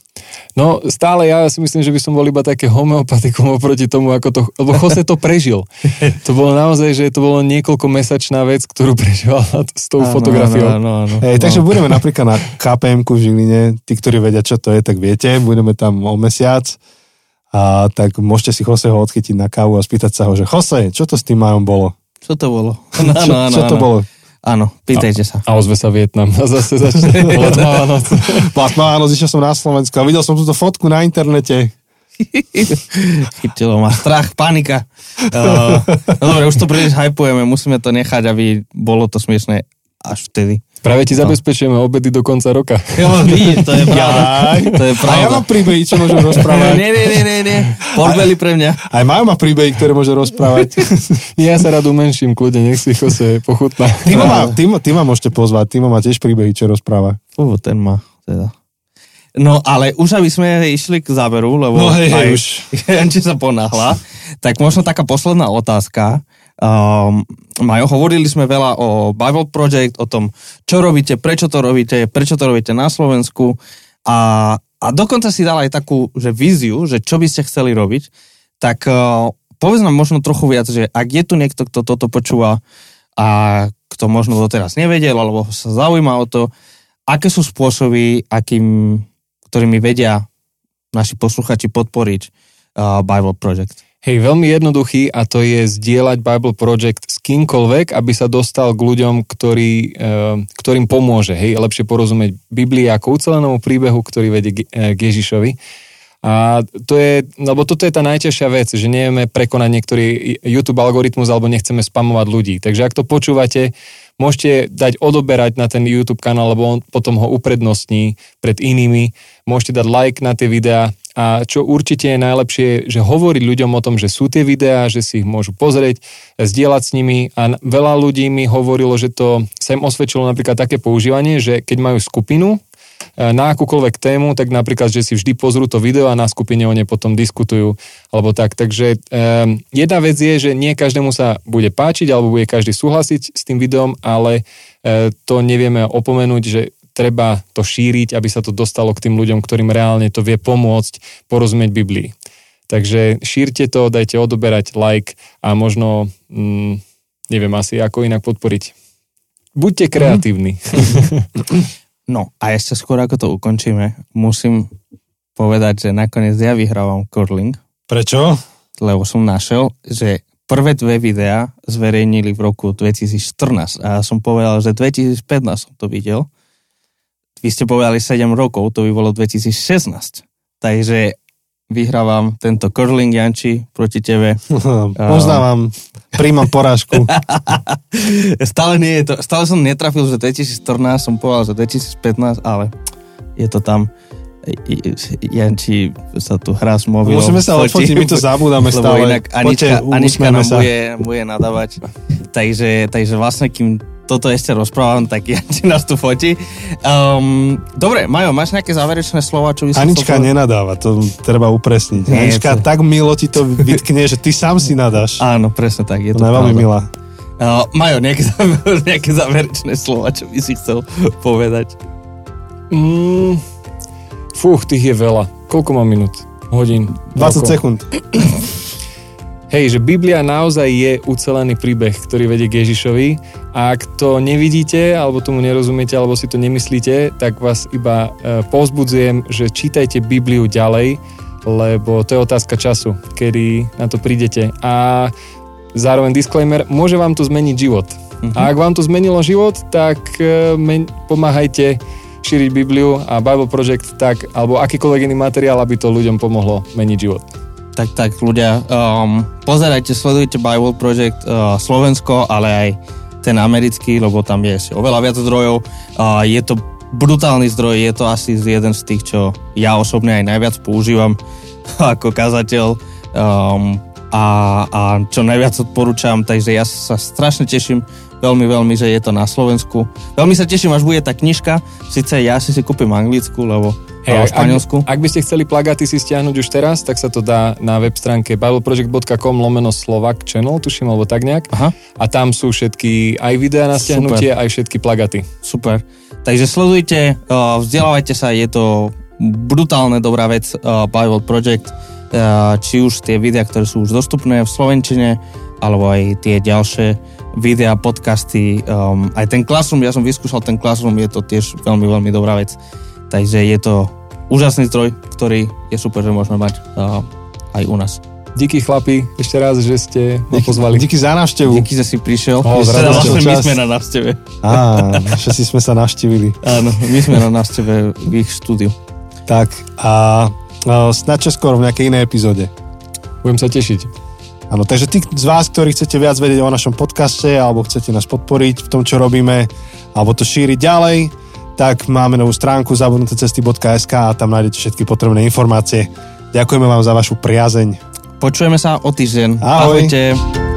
No stále ja si myslím, že by som bol iba také homeopatikum oproti tomu, ako to, lebo Jose to prežil. To bolo naozaj, že to bolo niekoľko mesačná vec, ktorú prežíval s tou Áno, fotografiou. Áno, áno, áno. Hej, takže budeme napríklad na kpm v Žiline. Tí, ktorí vedia, čo to je, tak viete. Budeme tam o mesiac. A tak môžete si Joseho odchytiť na kávu a spýtať sa ho, že Jose, čo to s tým Majom bolo? Čo to bolo? Áno, Čo, áno, čo to áno. bolo? Áno, pýtajte sa. A ozve sa Vietnam a zase začne letmavá noc. Vlastne áno, zišiel som na Slovensku a videl som túto fotku na internete. Chytilo ma strach, panika. Uh, no dobre, už to príliš hypujeme, musíme to nechať, aby bolo to smiešné až vtedy. Práve ti zabezpečujeme obedy do konca roka. Jo, vidíš, to je pravda. Jaj. To je A ja pravda. mám príbehy, čo môžem rozprávať. Nie, nie, nie, nie, nie. Porbeli pre mňa. Aj Majo má príbehy, ktoré môže rozprávať. Ja sa rád umenším, kľudne, nech si Jose pochutná. Timo ma, Timo, Timo môžete pozvať, Timo má tiež príbehy, čo rozpráva. Fú, ten má teda. No, ale už aby sme išli k záveru, lebo No hej, hej, aj už. Janči sa ponáhla, tak možno taká posledná otázka. Um, Majo, hovorili sme veľa o Bible Project, o tom, čo robíte, prečo to robíte, prečo to robíte na Slovensku a, a dokonca si dal aj takú že víziu, že čo by ste chceli robiť, tak uh, povedz nám možno trochu viac, že ak je tu niekto, kto toto počúva a kto možno doteraz nevedel alebo sa zaujíma o to, aké sú spôsoby, akým, ktorými vedia naši posluchači podporiť uh, Bible Project. Hej, veľmi jednoduchý a to je zdieľať Bible Project s kýmkoľvek, aby sa dostal k ľuďom, ktorý, eh, ktorým pomôže. Hej, lepšie porozumieť Biblii ako ucelenému príbehu, ktorý vedie eh, k Ježišovi. A to je, lebo toto je tá najťažšia vec, že nevieme prekonať niektorý YouTube algoritmus alebo nechceme spamovať ľudí. Takže ak to počúvate, môžete dať odoberať na ten YouTube kanál, lebo on potom ho uprednostní pred inými. Môžete dať like na tie videá a čo určite je najlepšie, že hovoriť ľuďom o tom, že sú tie videá, že si ich môžu pozrieť, zdieľať s nimi a veľa ľudí mi hovorilo, že to sa im osvedčilo napríklad také používanie, že keď majú skupinu, na akúkoľvek tému, tak napríklad, že si vždy pozrú to video a na skupine o ne potom diskutujú, alebo tak. Takže um, jedna vec je, že nie každému sa bude páčiť, alebo bude každý súhlasiť s tým videom, ale e, to nevieme opomenúť, že treba to šíriť, aby sa to dostalo k tým ľuďom, ktorým reálne to vie pomôcť porozumieť Biblii. Takže šírte to, dajte odoberať like a možno, mm, neviem asi, ako inak podporiť. Buďte kreatívni. No a ešte skôr ako to ukončíme, musím povedať, že nakoniec ja vyhrávam curling, Prečo? lebo som našiel, že prvé dve videá zverejnili v roku 2014 a ja som povedal, že 2015 som to videl. Vy ste povedali 7 rokov, to by bolo 2016. Takže vyhrávam tento curling, Janči, proti tebe. Poznávam, príjmam porážku. stále, nie je to, stále som netrafil, že 2014, som povedal, že 2015, ale je to tam. Janči sa tu hrá s mobilom. Musíme sa odfotiť, my to zabúdame lebo stále. inak Anička, Poďte, Anička nám sa. bude, bude nadávať. Takže, takže vlastne, kým toto ešte rozprávam, tak Janči nás tu fotí. Um, dobre, Majo, máš nejaké záverečné slova, čo by si Anička povedať? nenadáva, to treba upresniť. Nie, Anička to- tak milo ti to vytkne, že ty sám si nadáš. Áno, presne tak, je to je veľmi milá. Uh, Majo, nejaké, záver- nejaké záverečné slova, čo by si chcel povedať? Mm, fúch, tých je veľa. Koľko mám minút? Hodín? 20 Rokov? sekúnd. Hej, že Biblia naozaj je ucelený príbeh, ktorý vedie k Ježišovi a ak to nevidíte, alebo tomu nerozumiete, alebo si to nemyslíte, tak vás iba e, povzbudzujem, že čítajte Bibliu ďalej, lebo to je otázka času, kedy na to prídete. A zároveň disclaimer, môže vám to zmeniť život. Uh-huh. A ak vám to zmenilo život, tak e, men- pomáhajte šíriť Bibliu a Bible Project tak, alebo akýkoľvek iný materiál, aby to ľuďom pomohlo meniť život tak, tak ľudia, um, pozerajte, sledujte Bible Project uh, Slovensko, ale aj ten americký, lebo tam je oveľa viac zdrojov. Uh, je to brutálny zdroj, je to asi jeden z tých, čo ja osobne aj najviac používam ako kazateľ um, a, a čo najviac odporúčam, takže ja sa strašne teším veľmi, veľmi, že je to na Slovensku. Veľmi sa teším, až bude tá knižka, síce ja si si kúpim anglickú, lebo Hey, ak, ak by ste chceli plagáty si stiahnuť už teraz, tak sa to dá na web stránke bibleproject.com lomeno Slovak channel, tuším, alebo tak nejak. Aha. A tam sú všetky aj videá na stiahnutie, Super. aj všetky plagaty. Super. Takže sledujte, vzdelávajte sa, je to brutálne dobrá vec Bible Project, či už tie videá, ktoré sú už dostupné v Slovenčine, alebo aj tie ďalšie videá, podcasty, um, aj ten Classroom, ja som vyskúšal ten Classroom, je to tiež veľmi, veľmi dobrá vec. Takže je to úžasný zdroj, ktorý je super, že môžeme mať uh, aj u nás. Díky chlapi, ešte raz, že ste ma pozvali. Díky za návštevu. Díky, že si prišiel. O, teda vlastne my sme na návšteve. Á, všetci sme sa navštívili. Áno, my sme na návšteve v ich štúdiu. Tak a, a snad skoro v nejakej inej epizóde. Budem sa tešiť. Áno, takže tí z vás, ktorí chcete viac vedieť o našom podcaste alebo chcete nás podporiť v tom, čo robíme, alebo to šíriť ďalej, tak máme novú stránku zabudnutecesty.sk a tam nájdete všetky potrebné informácie. Ďakujeme vám za vašu priazeň. Počujeme sa o týždeň. Ahoj. Ahojte.